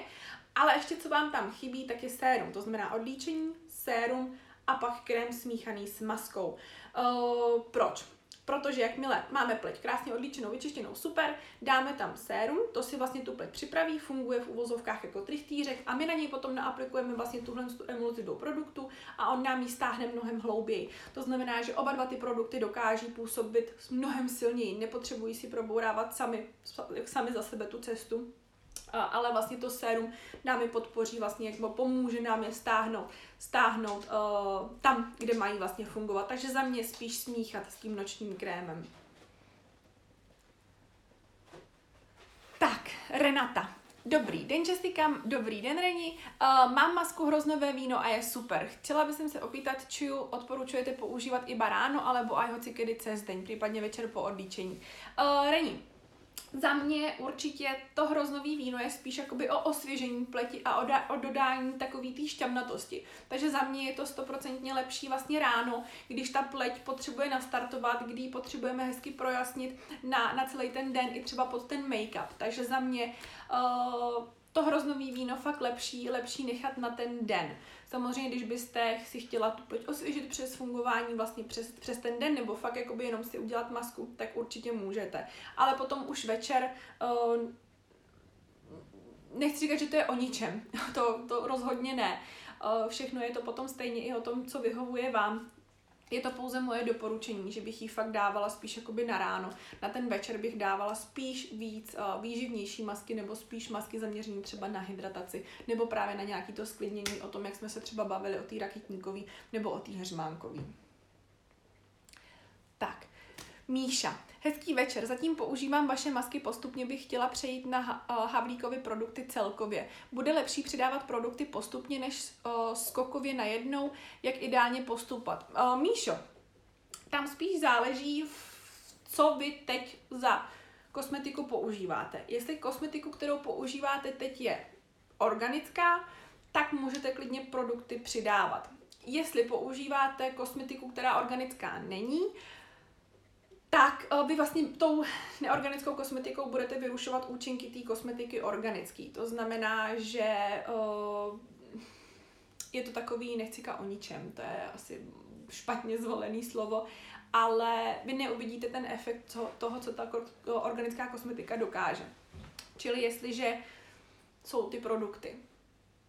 ale ještě co vám tam chybí, tak je sérum, to znamená odlíčení, sérum a pak krém smíchaný s maskou. Uh, proč? Protože jakmile máme pleť krásně odlíčenou, vyčištěnou, super, dáme tam sérum, to si vlastně tu pleť připraví, funguje v uvozovkách jako trichtýřek a my na něj potom naaplikujeme vlastně tuhle tu emulzi do produktu a on nám ji stáhne mnohem hlouběji. To znamená, že oba dva ty produkty dokáží působit mnohem silněji, nepotřebují si probourávat sami, sami za sebe tu cestu, ale vlastně to sérum nám je podpoří, vlastně jak pomůže nám je stáhnout, stáhnout uh, tam, kde mají vlastně fungovat. Takže za mě spíš smíchat s tím nočním krémem. Tak, Renata. Dobrý den, Jessica, dobrý den, Reni. Uh, mám masku hroznové víno a je super. Chtěla bych se opýtat, či odporučujete používat i ráno, alebo aj hoci kedy cez den, případně večer po odlíčení. Uh, Reni, za mě určitě to hroznový víno je spíš jakoby o osvěžení pleti a o, da- o dodání takový té šťavnatosti. Takže za mě je to stoprocentně lepší vlastně ráno, když ta pleť potřebuje nastartovat, kdy ji potřebujeme hezky projasnit na, na celý ten den i třeba pod ten make-up. Takže za mě uh, to hroznový víno fakt lepší, lepší nechat na ten den. Samozřejmě, když byste si chtěla tu pleť osvěžit přes fungování vlastně přes, přes ten den, nebo fakt jakoby jenom si udělat masku, tak určitě můžete. Ale potom už večer uh, nechci říkat, že to je o ničem, to, to rozhodně ne. Uh, všechno je to potom stejně i o tom, co vyhovuje vám. Je to pouze moje doporučení, že bych ji fakt dávala spíš jakoby na ráno. Na ten večer bych dávala spíš víc uh, výživnější masky nebo spíš masky zaměřené třeba na hydrataci nebo právě na nějaký to sklidnění o tom, jak jsme se třeba bavili o té rakitníkový nebo o té hřmánkový. Tak, Míša. Hezký večer. Zatím používám vaše masky, postupně bych chtěla přejít na uh, Havlíkovy produkty celkově. Bude lepší přidávat produkty postupně než uh, skokově najednou, jak ideálně postupovat. Uh, Míšo, tam spíš záleží, co vy teď za kosmetiku používáte. Jestli kosmetiku, kterou používáte teď je organická, tak můžete klidně produkty přidávat. Jestli používáte kosmetiku, která organická není, tak uh, vy vlastně tou neorganickou kosmetikou budete vyrušovat účinky té kosmetiky organické. To znamená, že uh, je to takový, nechci o ničem, to je asi špatně zvolený slovo, ale vy neuvidíte ten efekt toho, co ta organická kosmetika dokáže. Čili jestliže jsou ty produkty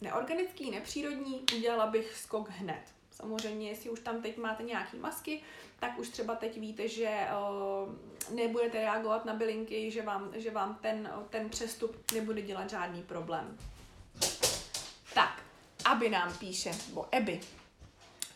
neorganický, nepřírodní, udělala bych skok hned. Samozřejmě, jestli už tam teď máte nějaký masky, tak už třeba teď víte, že uh, nebudete reagovat na bylinky, že vám, že vám ten, ten přestup nebude dělat žádný problém. Tak, aby nám píše, bo Eby.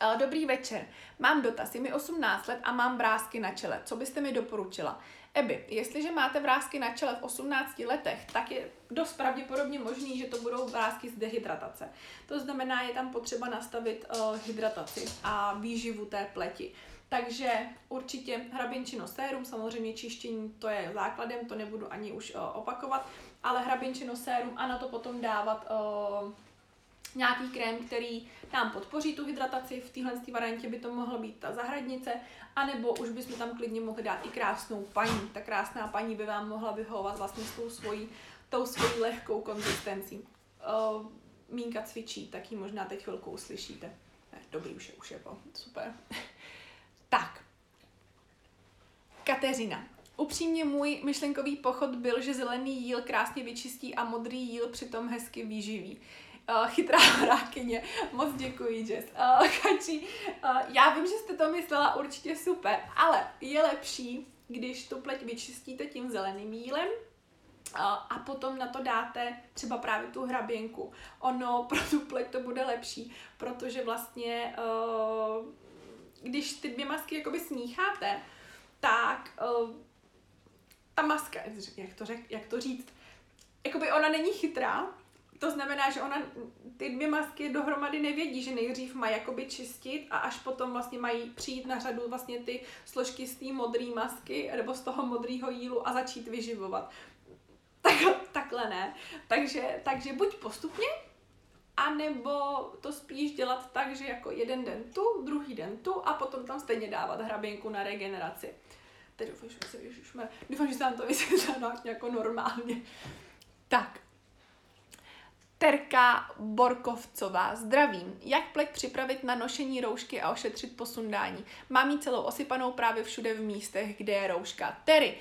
Uh, dobrý večer. Mám dotaz, je mi 18 let a mám vrázky na čele. Co byste mi doporučila? Eby, jestliže máte vrázky na čele v 18 letech, tak je dost pravděpodobně možný, že to budou vrázky z dehydratace. To znamená, je tam potřeba nastavit uh, hydrataci a výživu té pleti. Takže určitě hrabinčino sérum, samozřejmě čištění, to je základem, to nebudu ani už uh, opakovat, ale hrabinčino sérum a na to potom dávat uh, nějaký krém, který nám podpoří tu hydrataci. V téhle variantě by to mohla být ta zahradnice, anebo už bychom tam klidně mohli dát i krásnou paní. Ta krásná paní by vám mohla vyhovovat vlastně s tou svojí, tou svojí lehkou konzistencí. Uh, Mínka cvičí, tak ji možná teď chvilku uslyšíte. Ne, dobrý, už je, už je po. Super. tak. Kateřina. Upřímně můj myšlenkový pochod byl, že zelený jíl krásně vyčistí a modrý jíl přitom hezky vyživí. Uh, chytrá horákyně, moc děkuji, Jess. Uh, Kači, uh, já vím, že jste to myslela určitě super, ale je lepší, když tu pleť vyčistíte tím zeleným jílem, a potom na to dáte třeba právě tu hraběnku. Ono pro tu pleť to bude lepší, protože vlastně když ty dvě masky jakoby smícháte, tak ta maska, jak to, řek, jak to říct, jakoby ona není chytrá, to znamená, že ona ty dvě masky dohromady nevědí, že nejdřív mají jakoby čistit a až potom vlastně mají přijít na řadu vlastně ty složky z té modré masky nebo z toho modrého jílu a začít vyživovat. Tak, takhle ne. Takže, takže buď postupně, anebo to spíš dělat tak, že jako jeden den tu, druhý den tu a potom tam stejně dávat hraběnku na regeneraci. Teď doufám, že se, doufám, že se to vysvětlilo jako normálně. Tak, Terka Borkovcová. Zdravím. Jak pleť připravit na nošení roušky a ošetřit posundání? Mám jí celou osypanou právě všude v místech, kde je rouška. Tery,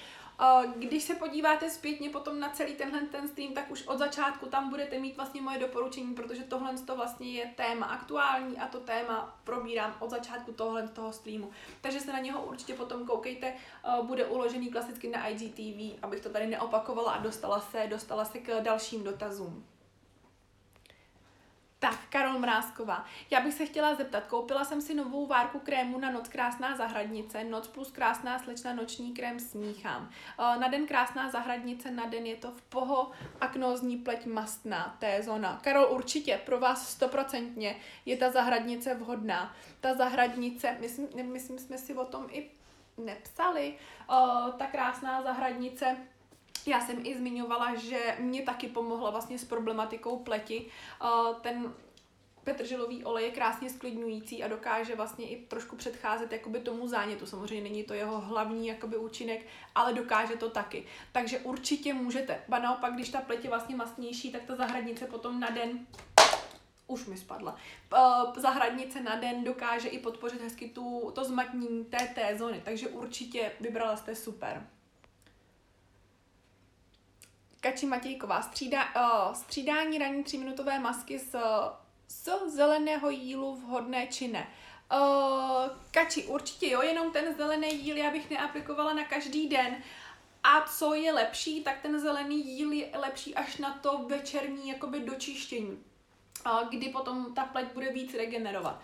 když se podíváte zpětně potom na celý tenhle ten stream, tak už od začátku tam budete mít vlastně moje doporučení, protože tohle to vlastně je téma aktuální a to téma probírám od začátku tohle toho streamu. Takže se na něho určitě potom koukejte, bude uložený klasicky na IGTV, abych to tady neopakovala a dostala se, dostala se k dalším dotazům. Tak, Karol Mrázková. Já bych se chtěla zeptat, koupila jsem si novou várku krému na noc krásná zahradnice, noc plus krásná slečna noční krém smíchám. Eh, na den krásná zahradnice, na den je to v poho aknózní pleť mastná, té zóna. Karol, určitě, pro vás stoprocentně je ta zahradnice vhodná. Ta zahradnice, myslím, myslím jsme si o tom i nepsali, uh, ta krásná zahradnice, já jsem i zmiňovala, že mě taky pomohla vlastně s problematikou pleti. Ten petrželový olej je krásně sklidňující a dokáže vlastně i trošku předcházet jakoby tomu zánětu. Samozřejmě není to jeho hlavní jakoby účinek, ale dokáže to taky. Takže určitě můžete. Ba naopak, když ta pleť je vlastně mastnější, tak ta zahradnice potom na den už mi spadla. Zahradnice na den dokáže i podpořit hezky tu, to zmatnění té té zóny, takže určitě vybrala jste super. Kači Matějková, střídá, uh, střídání ranní tříminutové masky z, z zeleného jílu vhodné či ne. Uh, kači, určitě jo, jenom ten zelený jíl já bych neaplikovala na každý den. A co je lepší, tak ten zelený jíl je lepší až na to večerní jakoby dočištění, uh, kdy potom ta pleť bude víc regenerovat.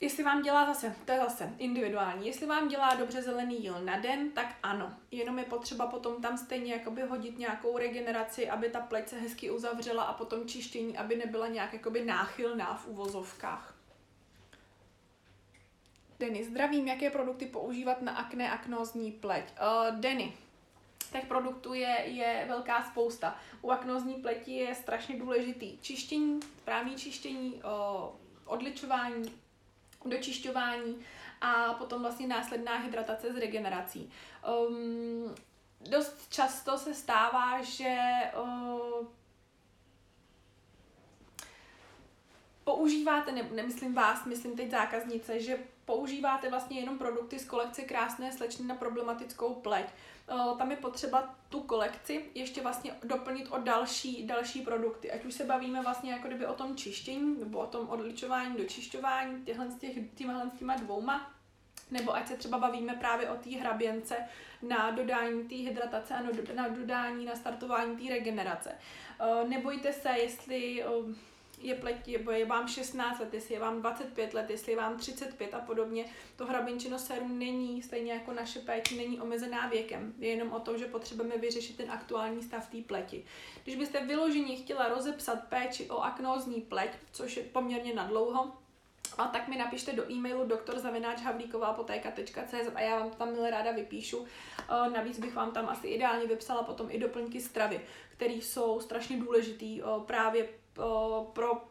Jestli vám dělá zase, to je zase individuální, jestli vám dělá dobře zelený jíl na den, tak ano. Jenom je potřeba potom tam stejně jakoby hodit nějakou regeneraci, aby ta pleť se hezky uzavřela a potom čištění, aby nebyla nějak jakoby náchylná v uvozovkách. Denny, zdravím, jaké produkty používat na akné aknózní pleť? Uh, Denny, těch produktů je, je velká spousta. U aknózní pleti je strašně důležitý čištění, správný čištění, uh, odličování, dočišťování a potom vlastně následná hydratace s regenerací. Um, dost často se stává, že uh, používáte, ne, nemyslím vás, myslím teď zákaznice, že používáte vlastně jenom produkty z kolekce krásné slečny na problematickou pleť. Tam je potřeba tu kolekci ještě vlastně doplnit o další, další produkty. Ať už se bavíme vlastně jako kdyby o tom čištění nebo o tom odličování, dočišťování těchhle, těch, těmhle těma dvouma, nebo ať se třeba bavíme právě o té hraběnce na dodání té hydratace a na dodání, na startování té regenerace. Nebojte se, jestli je pleť, je, vám 16 let, jestli je vám 25 let, jestli je vám 35 a podobně. To hrabinčino serum není, stejně jako naše péči, není omezená věkem. Je jenom o tom, že potřebujeme vyřešit ten aktuální stav té pleti. Když byste vyloženě chtěla rozepsat péči o aknózní pleť, což je poměrně nadlouho, a tak mi napište do e-mailu doktorzavináčhavlíková.cz a já vám to tam milé ráda vypíšu. Navíc bych vám tam asi ideálně vypsala potom i doplňky stravy, které jsou strašně důležitý právě pro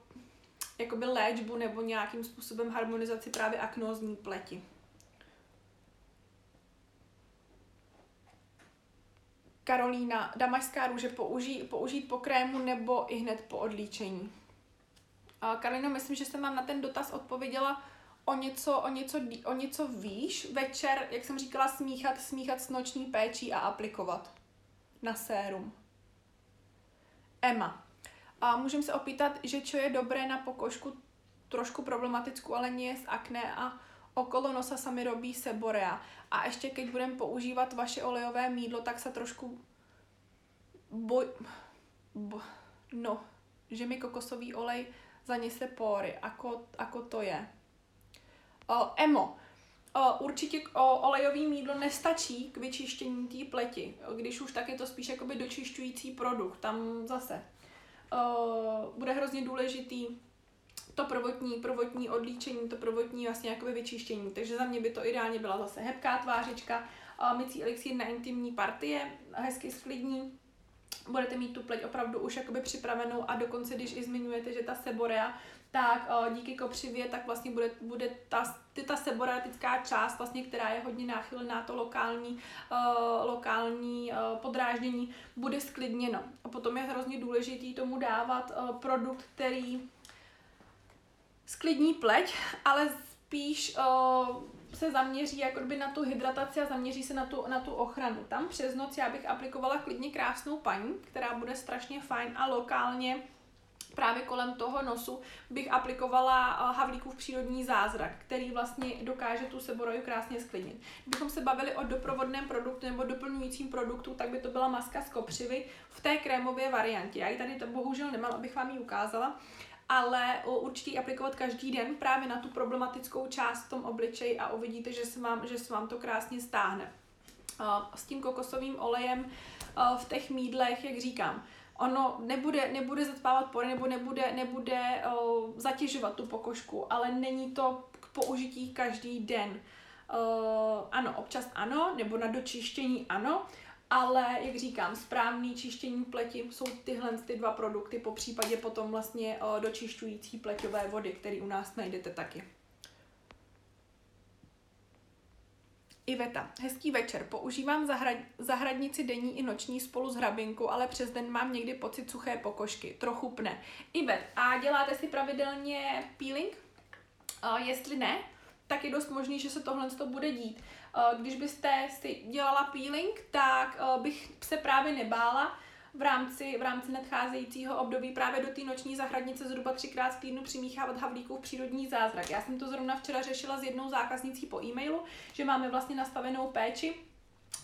jakoby léčbu nebo nějakým způsobem harmonizaci právě aknózní pleti. Karolína, damašská růže použij, použít po krému nebo i hned po odlíčení? Karolino, myslím, že jsem vám na ten dotaz odpověděla o něco, o něco, o něco výš. Večer, jak jsem říkala, smíchat, smíchat s noční péčí a aplikovat na sérum. Emma. A můžeme se opýtat, že čo je dobré na pokožku trošku problematickou, ale nie z akné a okolo nosa sa mi robí seborea. A ještě keď budem používat vaše olejové mídlo, tak se trošku boj... Bo... No, že mi kokosový olej zanese pory, ako, ako to je. O, emo. O, určitě o, olejový mídlo nestačí k vyčištění té pleti. Když už tak je to spíš jakoby dočišťující produkt. Tam zase uh, bude hrozně důležitý to prvotní, prvotní odlíčení, to prvotní vlastně jakoby vyčištění. Takže za mě by to ideálně byla zase hebká tvářička, uh, mycí elixír na intimní partie, hezky sklidní, budete mít tu pleť opravdu už jakoby připravenou a dokonce, když i zmiňujete, že ta seborea tak díky kopřivě tak vlastně bude, bude ta, ta seboratická část, vlastně, která je hodně náchylná to lokální, lokální podráždění, bude sklidněno. A potom je hrozně důležitý tomu dávat produkt, který sklidní pleť, ale spíš se zaměří jakoby na tu hydrataci a zaměří se na tu, na tu ochranu. Tam přes noc já bych aplikovala klidně krásnou paní, která bude strašně fajn a lokálně právě kolem toho nosu bych aplikovala eh, Havlíkův přírodní zázrak, který vlastně dokáže tu seboroju krásně sklidnit. Kdybychom se bavili o doprovodném produktu nebo doplňujícím produktu, tak by to byla maska z kopřivy v té krémové variantě. Já ji tady to bohužel nemám, abych vám ji ukázala, ale určitě ji aplikovat každý den právě na tu problematickou část v tom obličeji a uvidíte, že se vám, že se vám to krásně stáhne. S tím kokosovým olejem v těch mídlech, jak říkám, ono nebude, nebude zatpávat pory nebo nebude, nebude uh, zatěžovat tu pokožku, ale není to k použití každý den. Uh, ano, občas ano, nebo na dočištění ano, ale jak říkám, správný čištění pleti jsou tyhle ty dva produkty, po případě potom vlastně uh, dočišťující pleťové vody, které u nás najdete taky. Iveta. Hezký večer. Používám zahrad, zahradnici denní i noční spolu s hrabinku, ale přes den mám někdy pocit suché pokožky. Trochu pne. Ivet, a děláte si pravidelně peeling? Uh, jestli ne, tak je dost možný, že se tohle to bude dít. Uh, když byste si dělala peeling, tak uh, bych se právě nebála, v rámci, v rámci nadcházejícího období právě do té noční zahradnice zhruba třikrát v týdnu přimíchávat havlíkův přírodní zázrak. Já jsem to zrovna včera řešila s jednou zákaznicí po e-mailu, že máme vlastně nastavenou péči.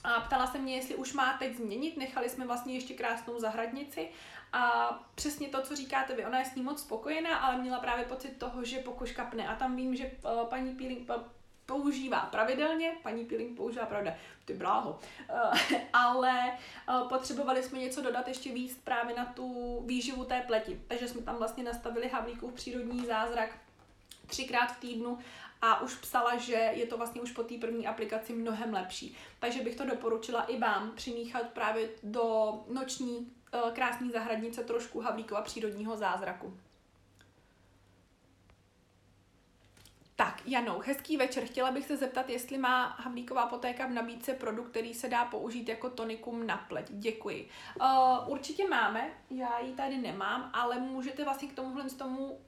A ptala se mě, jestli už má teď změnit, nechali jsme vlastně ještě krásnou zahradnici. A přesně to, co říkáte vy, ona je s ní moc spokojená, ale měla právě pocit toho, že pokožka pne. A tam vím, že uh, paní Peeling, používá pravidelně, paní Peeling používá pravda, ty bláho, uh, ale uh, potřebovali jsme něco dodat ještě víc právě na tu výživu té pleti, takže jsme tam vlastně nastavili Havlíkův přírodní zázrak třikrát v týdnu a už psala, že je to vlastně už po té první aplikaci mnohem lepší. Takže bych to doporučila i vám přimíchat právě do noční uh, krásné zahradnice trošku Havlíkova přírodního zázraku. Tak, Janou, hezký večer. Chtěla bych se zeptat, jestli má Havlíková potéka v nabídce produkt, který se dá použít jako tonikum na pleť. Děkuji. Uh, určitě máme, já ji tady nemám, ale můžete vlastně k tomuhle z tomu uh,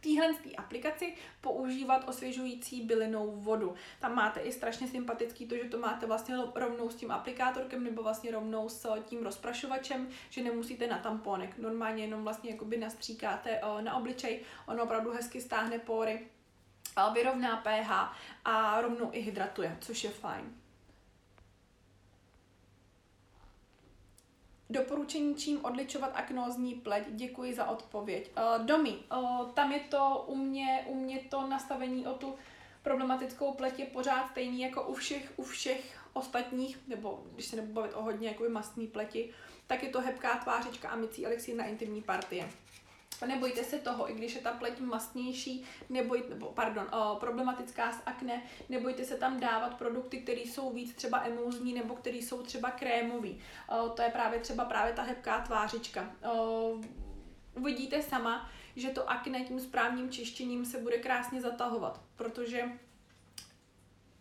téhle aplikaci používat osvěžující bylinou vodu. Tam máte i strašně sympatický to, že to máte vlastně rovnou s tím aplikátorkem nebo vlastně rovnou s tím rozprašovačem, že nemusíte na tamponek. Normálně jenom vlastně jakoby nastříkáte na obličej, ono opravdu hezky stáhne pory, vyrovná pH a rovnou i hydratuje, což je fajn. Doporučení, čím odličovat aknózní pleť, děkuji za odpověď. Uh, domy, uh, tam je to u mě, u mě to nastavení o tu problematickou pleť je pořád stejný jako u všech, u všech ostatních, nebo když se nebudu bavit o hodně jakoby mastný pleti, tak je to hebká tvářička a mycí elixír na intimní partie. Nebojte se toho, i když je ta pleť mastnější, neboj, nebo, pardon, uh, problematická s akné, nebojte se tam dávat produkty, které jsou víc třeba emulzní nebo které jsou třeba krémový. To je právě třeba právě ta hebká tvářička. Uh, uvidíte sama, že to akné tím správným čištěním se bude krásně zatahovat, protože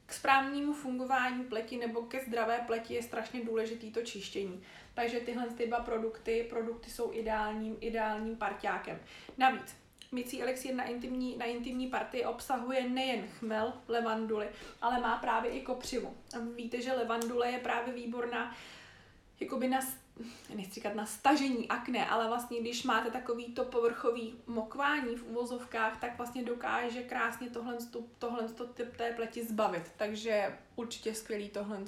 k správnému fungování pleti nebo ke zdravé pleti je strašně důležitý to čištění. Takže tyhle ty dva produkty, produkty jsou ideálním, ideálním parťákem. Navíc, mycí elixír na intimní, na intimní partii obsahuje nejen chmel, levanduly, ale má právě i kopřivu. A víte, že levandule je právě výborná jakoby na, nechci říkat na stažení akné, ale vlastně když máte takový to povrchový mokvání v uvozovkách, tak vlastně dokáže krásně tohle, tohle typ té pleti zbavit. Takže určitě skvělý tohle.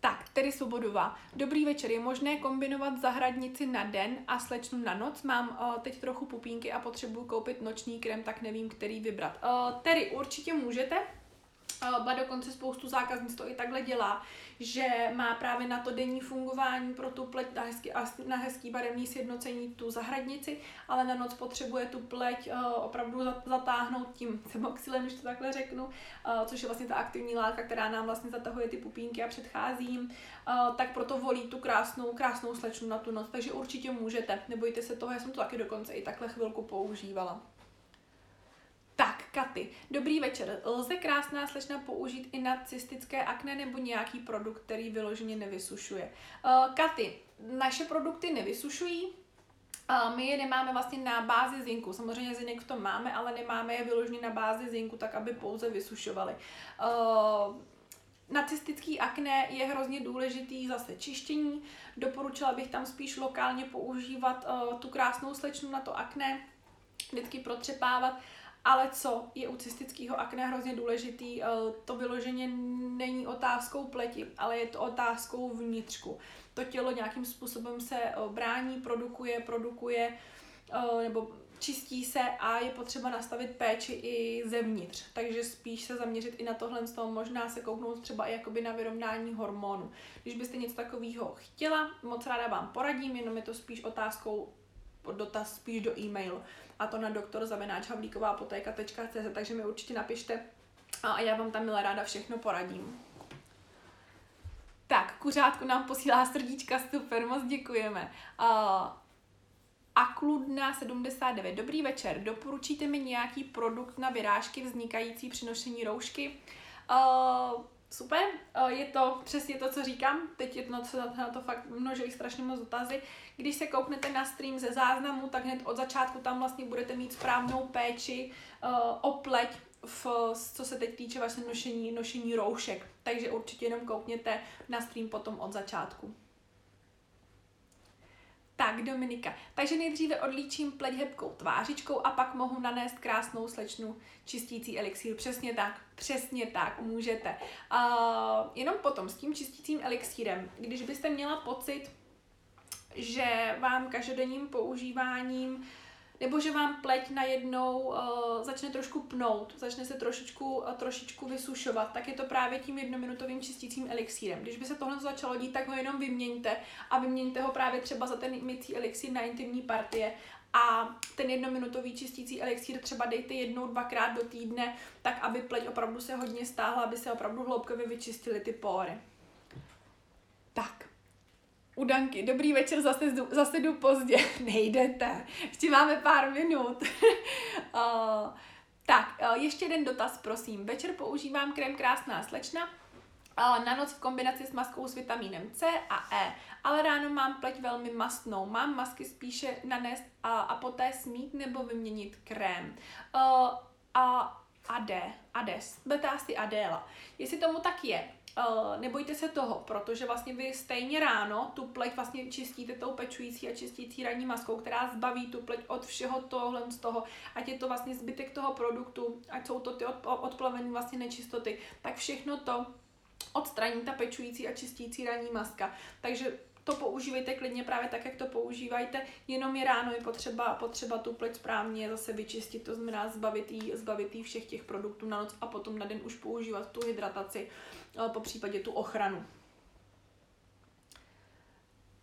Tak, tedy Svobodová. Dobrý večer. Je možné kombinovat zahradnici na den a slečnu na noc? Mám uh, teď trochu pupínky a potřebuji koupit noční krem, tak nevím, který vybrat. Uh, tedy určitě můžete. Ba dokonce spoustu zákaznic to i takhle dělá, že má právě na to denní fungování pro tu pleť na hezký, na hezký barevný sjednocení tu zahradnici, ale na noc potřebuje tu pleť uh, opravdu zatáhnout tím semoxylem, když to takhle řeknu, uh, což je vlastně ta aktivní látka, která nám vlastně zatahuje ty pupínky a předchází uh, tak proto volí tu krásnou, krásnou slečnu na tu noc, takže určitě můžete, nebojte se toho, já jsem to taky dokonce i takhle chvilku používala. Katy, dobrý večer. Lze krásná slečna použít i na cystické akné nebo nějaký produkt, který vyloženě nevysušuje? Uh, Katy, naše produkty nevysušují, uh, my je nemáme vlastně na bázi zinku. Samozřejmě zinek to máme, ale nemáme je vyloženě na bázi zinku, tak aby pouze vysušovaly. Uh, na cystický akné je hrozně důležitý zase čištění. Doporučila bych tam spíš lokálně používat uh, tu krásnou slečnu na to akné, vždycky protřepávat ale co je u cystického akné hrozně důležitý, eh, to vyloženě není otázkou pleti, ale je to otázkou vnitřku. To tělo nějakým způsobem se eh, brání, produkuje, produkuje eh, nebo čistí se a je potřeba nastavit péči i zevnitř. Takže spíš se zaměřit i na tohle, z toho možná se kouknout třeba i jakoby na vyrovnání hormonu. Když byste něco takového chtěla, moc ráda vám poradím, jenom je to spíš otázkou dotaz spíš do e-mailu a to na doktor apotéka.cz, takže mi určitě napište a já vám tam milé ráda všechno poradím. Tak, kuřátku nám posílá srdíčka, super, moc děkujeme. Uh, Akludna 79. Dobrý večer. Doporučíte mi nějaký produkt na vyrážky vznikající při nošení roušky? Uh, super, uh, je to přesně to, co říkám. Teď je to to, na to fakt množí strašně moc dotazy. Když se kouknete na stream ze záznamu, tak hned od začátku tam vlastně budete mít správnou péči uh, o pleť, v, co se teď týče vlastně nošení, nošení roušek. Takže určitě jenom koukněte na stream potom od začátku. Tak, Dominika. Takže nejdříve odlíčím pleť hebkou tvářičkou a pak mohu nanést krásnou slečnu čistící elixír. Přesně tak, přesně tak, můžete. Uh, jenom potom s tím čistícím elixírem, když byste měla pocit, že vám každodenním používáním nebo že vám pleť najednou uh, začne trošku pnout, začne se trošičku, uh, trošičku vysušovat, tak je to právě tím jednominutovým čistícím elixírem. Když by se tohle začalo dít, tak ho jenom vyměňte a vyměňte ho právě třeba za ten mycí elixír na intimní partie a ten jednominutový čistící elixír třeba dejte jednou, dvakrát do týdne, tak aby pleť opravdu se hodně stáhla, aby se opravdu hloubkově vyčistily ty pory. Tak, u Danky. Dobrý večer, zase, zase jdu pozdě. Nejdete, ještě máme pár minut. uh, tak, uh, ještě jeden dotaz, prosím. Večer používám krém Krásná slečna, uh, na noc v kombinaci s maskou s vitamínem C a E, ale ráno mám pleť velmi mastnou. Mám masky spíše nanést a, a poté smít nebo vyměnit krém. Uh, a Ade, Ades, beta asi Adéla. Jestli tomu tak je, Uh, nebojte se toho, protože vlastně vy stejně ráno tu pleť vlastně čistíte tou pečující a čistící ranní maskou, která zbaví tu pleť od všeho tohle z toho, ať je to vlastně zbytek toho produktu, ať jsou to ty od, odplavené vlastně nečistoty, tak všechno to odstraní ta pečující a čistící ranní maska. Takže to používejte klidně právě tak, jak to používajte, jenom je ráno je potřeba, potřeba tu pleť správně zase vyčistit, to znamená zbavit jí, zbavit jí všech těch produktů na noc a potom na den už používat tu hydrataci, eh, po případě tu ochranu.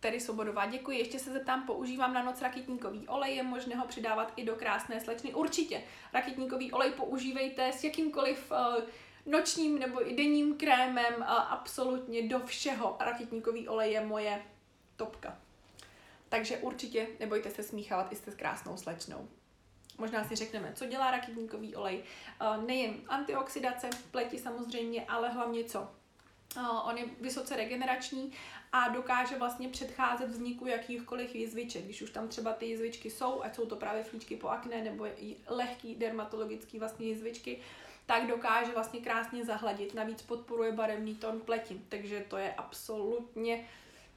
Tedy Sobodová, děkuji. Ještě se zeptám, používám na noc rakitníkový olej, je možné ho přidávat i do krásné slečny? Určitě. Rakitníkový olej používejte s jakýmkoliv uh, nočním nebo i denním krémem, a absolutně do všeho. Rakitníkový olej je moje topka. Takže určitě nebojte se smíchávat i s krásnou slečnou. Možná si řekneme, co dělá rakitníkový olej. Nejen antioxidace pleti samozřejmě, ale hlavně co? On je vysoce regenerační a dokáže vlastně předcházet vzniku jakýchkoliv jizviček. Když už tam třeba ty jizvičky jsou, ať jsou to právě flíčky po akné nebo lehký dermatologický vlastně jizvičky, tak dokáže vlastně krásně zahladit. Navíc podporuje barevný tón pleti, takže to je absolutně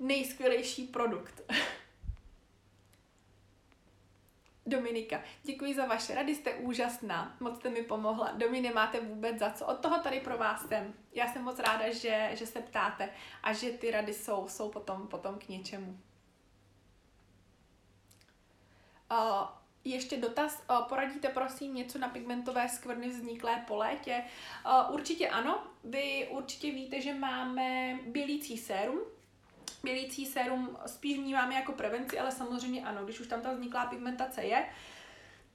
nejskvělejší produkt. Dominika, děkuji za vaše rady, jste úžasná, moc jste mi pomohla. Domi, nemáte vůbec za co, od toho tady pro vás jsem. Já jsem moc ráda, že, že se ptáte a že ty rady jsou, jsou potom, potom k něčemu. Uh, ještě dotaz, poradíte prosím něco na pigmentové skvrny vzniklé po létě? Určitě ano, vy určitě víte, že máme bělící sérum, Bělící sérum spíš vnímáme jako prevenci, ale samozřejmě ano, když už tam ta vzniklá pigmentace je,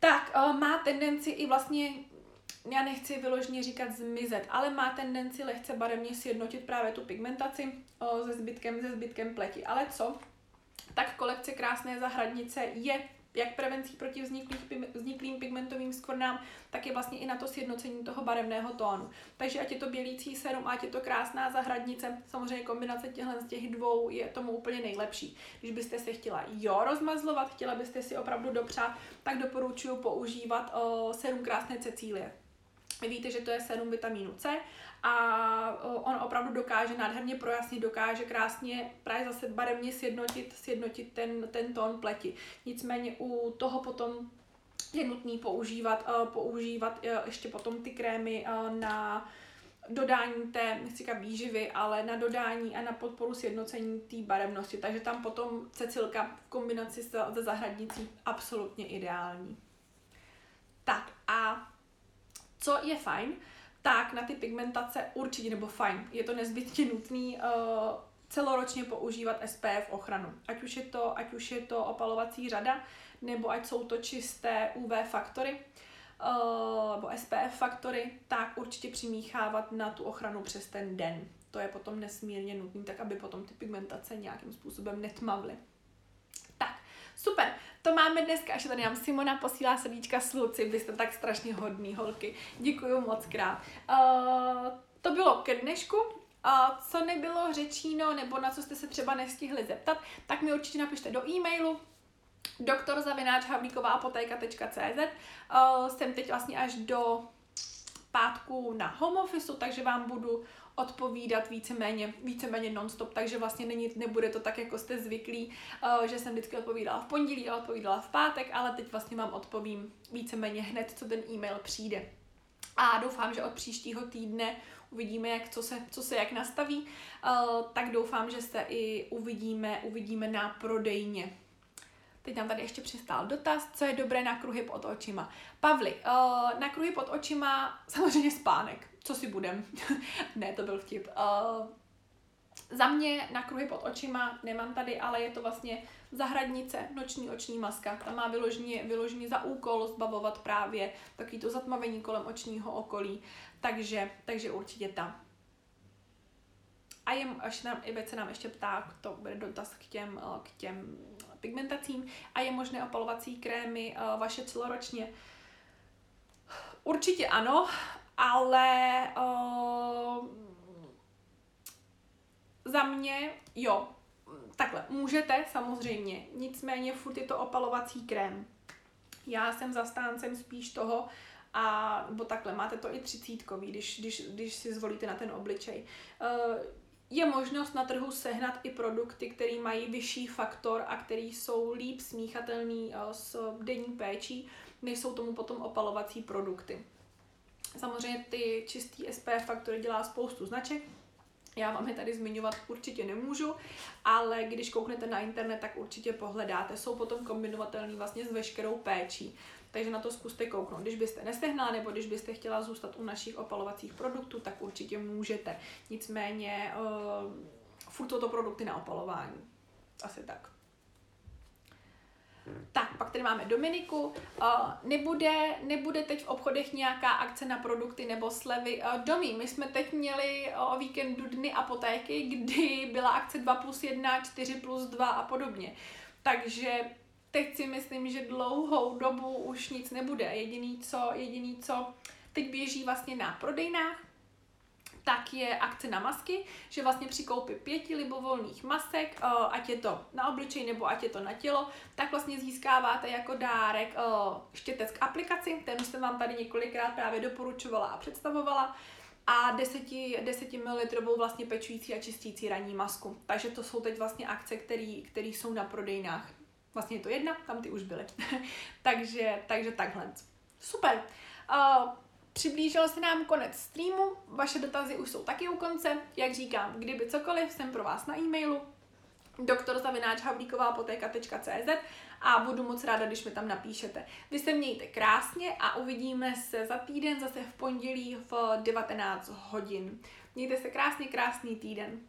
tak uh, má tendenci i vlastně, já nechci vyloženě říkat zmizet, ale má tendenci lehce barevně sjednotit právě tu pigmentaci uh, se zbytkem, se zbytkem pleti. Ale co? Tak kolekce Krásné zahradnice je jak prevencí proti vzniklým pigmentovým skvrnám, tak je vlastně i na to sjednocení toho barevného tónu. Takže ať je to bělící serum, ať je to krásná zahradnice, samozřejmě kombinace těchto z těch dvou je tomu úplně nejlepší. Když byste se chtěla jo rozmazlovat, chtěla byste si opravdu dopřát, tak doporučuji používat o, serum krásné Cecílie. Víte, že to je serum vitamínu C a on opravdu dokáže nádherně projasnit, dokáže krásně právě zase barevně sjednotit, sjednotit ten, ten tón pleti. Nicméně u toho potom je nutný používat, používat e, ještě potom ty krémy na dodání té, nechci říkat výživy, ale na dodání a na podporu sjednocení té barevnosti. Takže tam potom Cecilka v kombinaci se zahradnicí absolutně ideální. Tak a co je fajn, tak na ty pigmentace určitě, nebo fajn, je to nezbytně nutný uh, celoročně používat SPF ochranu. Ať už je to, ať už je to opalovací řada, nebo ať jsou to čisté UV faktory, uh, nebo SPF faktory, tak určitě přimíchávat na tu ochranu přes ten den. To je potom nesmírně nutné, tak aby potom ty pigmentace nějakým způsobem netmavly. Super. To máme dneska, až tady nám Simona posílá srdíčka s Luci, vy jste tak strašně hodný holky. Děkuji moc krát. Uh, to bylo ke dnešku. A co nebylo řečíno, nebo na co jste se třeba nestihli zeptat, tak mi určitě napište do e-mailu doktorzavináčhavlíkovaapotéka.cz uh, Jsem teď vlastně až do pátku na home office, takže vám budu odpovídat víceméně, víceméně non-stop, takže vlastně není, nebude to tak, jako jste zvyklí, uh, že jsem vždycky odpovídala v pondělí a odpovídala v pátek, ale teď vlastně vám odpovím víceméně hned, co ten e-mail přijde. A doufám, že od příštího týdne uvidíme, jak, co, se, co se jak nastaví, uh, tak doufám, že se i uvidíme, uvidíme na prodejně. Teď nám tady ještě přistál dotaz, co je dobré na kruhy pod očima. Pavli, uh, na kruhy pod očima samozřejmě spánek co si budem. ne, to byl vtip. Uh, za mě na kruhy pod očima nemám tady, ale je to vlastně zahradnice, noční oční maska. Ta má vyloženě, vyloženě za úkol zbavovat právě takový to zatmavení kolem očního okolí, takže, takže určitě ta. A je, až nám, i se nám ještě ptá, to bude dotaz k těm, eh, k těm pigmentacím, a je možné opalovací krémy uh, vaše celoročně? Určitě ano, ale uh, za mě, jo, takhle, můžete samozřejmě, nicméně furt je to opalovací krém. Já jsem zastáncem spíš toho, a, nebo takhle, máte to i třicítkový, když, když, když si zvolíte na ten obličej. Uh, je možnost na trhu sehnat i produkty, které mají vyšší faktor a které jsou líp smíchatelný uh, s denní péčí, než jsou tomu potom opalovací produkty. Samozřejmě ty čistý SPF faktory dělá spoustu značek, já vám je tady zmiňovat určitě nemůžu, ale když kouknete na internet, tak určitě pohledáte. Jsou potom kombinovatelný vlastně s veškerou péčí. Takže na to zkuste kouknout. Když byste nestehnala nebo když byste chtěla zůstat u našich opalovacích produktů, tak určitě můžete. Nicméně uh, furt jsou to produkty na opalování. Asi tak. Tak, pak tady máme Dominiku. Uh, nebude, nebude teď v obchodech nějaká akce na produkty nebo slevy. Uh, Domi, my jsme teď měli uh, o víkendu dny apotéky, kdy byla akce 2 plus 1, 4 plus 2 a podobně. Takže teď si myslím, že dlouhou dobu už nic nebude. Jediný co, jediný co teď běží vlastně na prodejnách, tak je akce na masky, že vlastně při koupi pěti libovolných masek, eh, ať je to na obličej nebo ať je to na tělo, tak vlastně získáváte jako dárek eh, štětec k aplikaci, ten jsem vám tady několikrát právě doporučovala a představovala a 10, 10 ml vlastně pečující a čistící ranní masku. Takže to jsou teď vlastně akce, které jsou na prodejnách. Vlastně je to jedna, tam ty už byly. takže, takže takhle. Super. Uh, Přiblížil se nám konec streamu, vaše dotazy už jsou taky u konce. Jak říkám, kdyby cokoliv, jsem pro vás na e-mailu. doktorzavináčhavlíkovápotéka.cz a budu moc ráda, když mi tam napíšete. Vy se mějte krásně a uvidíme se za týden zase v pondělí v 19 hodin. Mějte se krásně, krásný týden.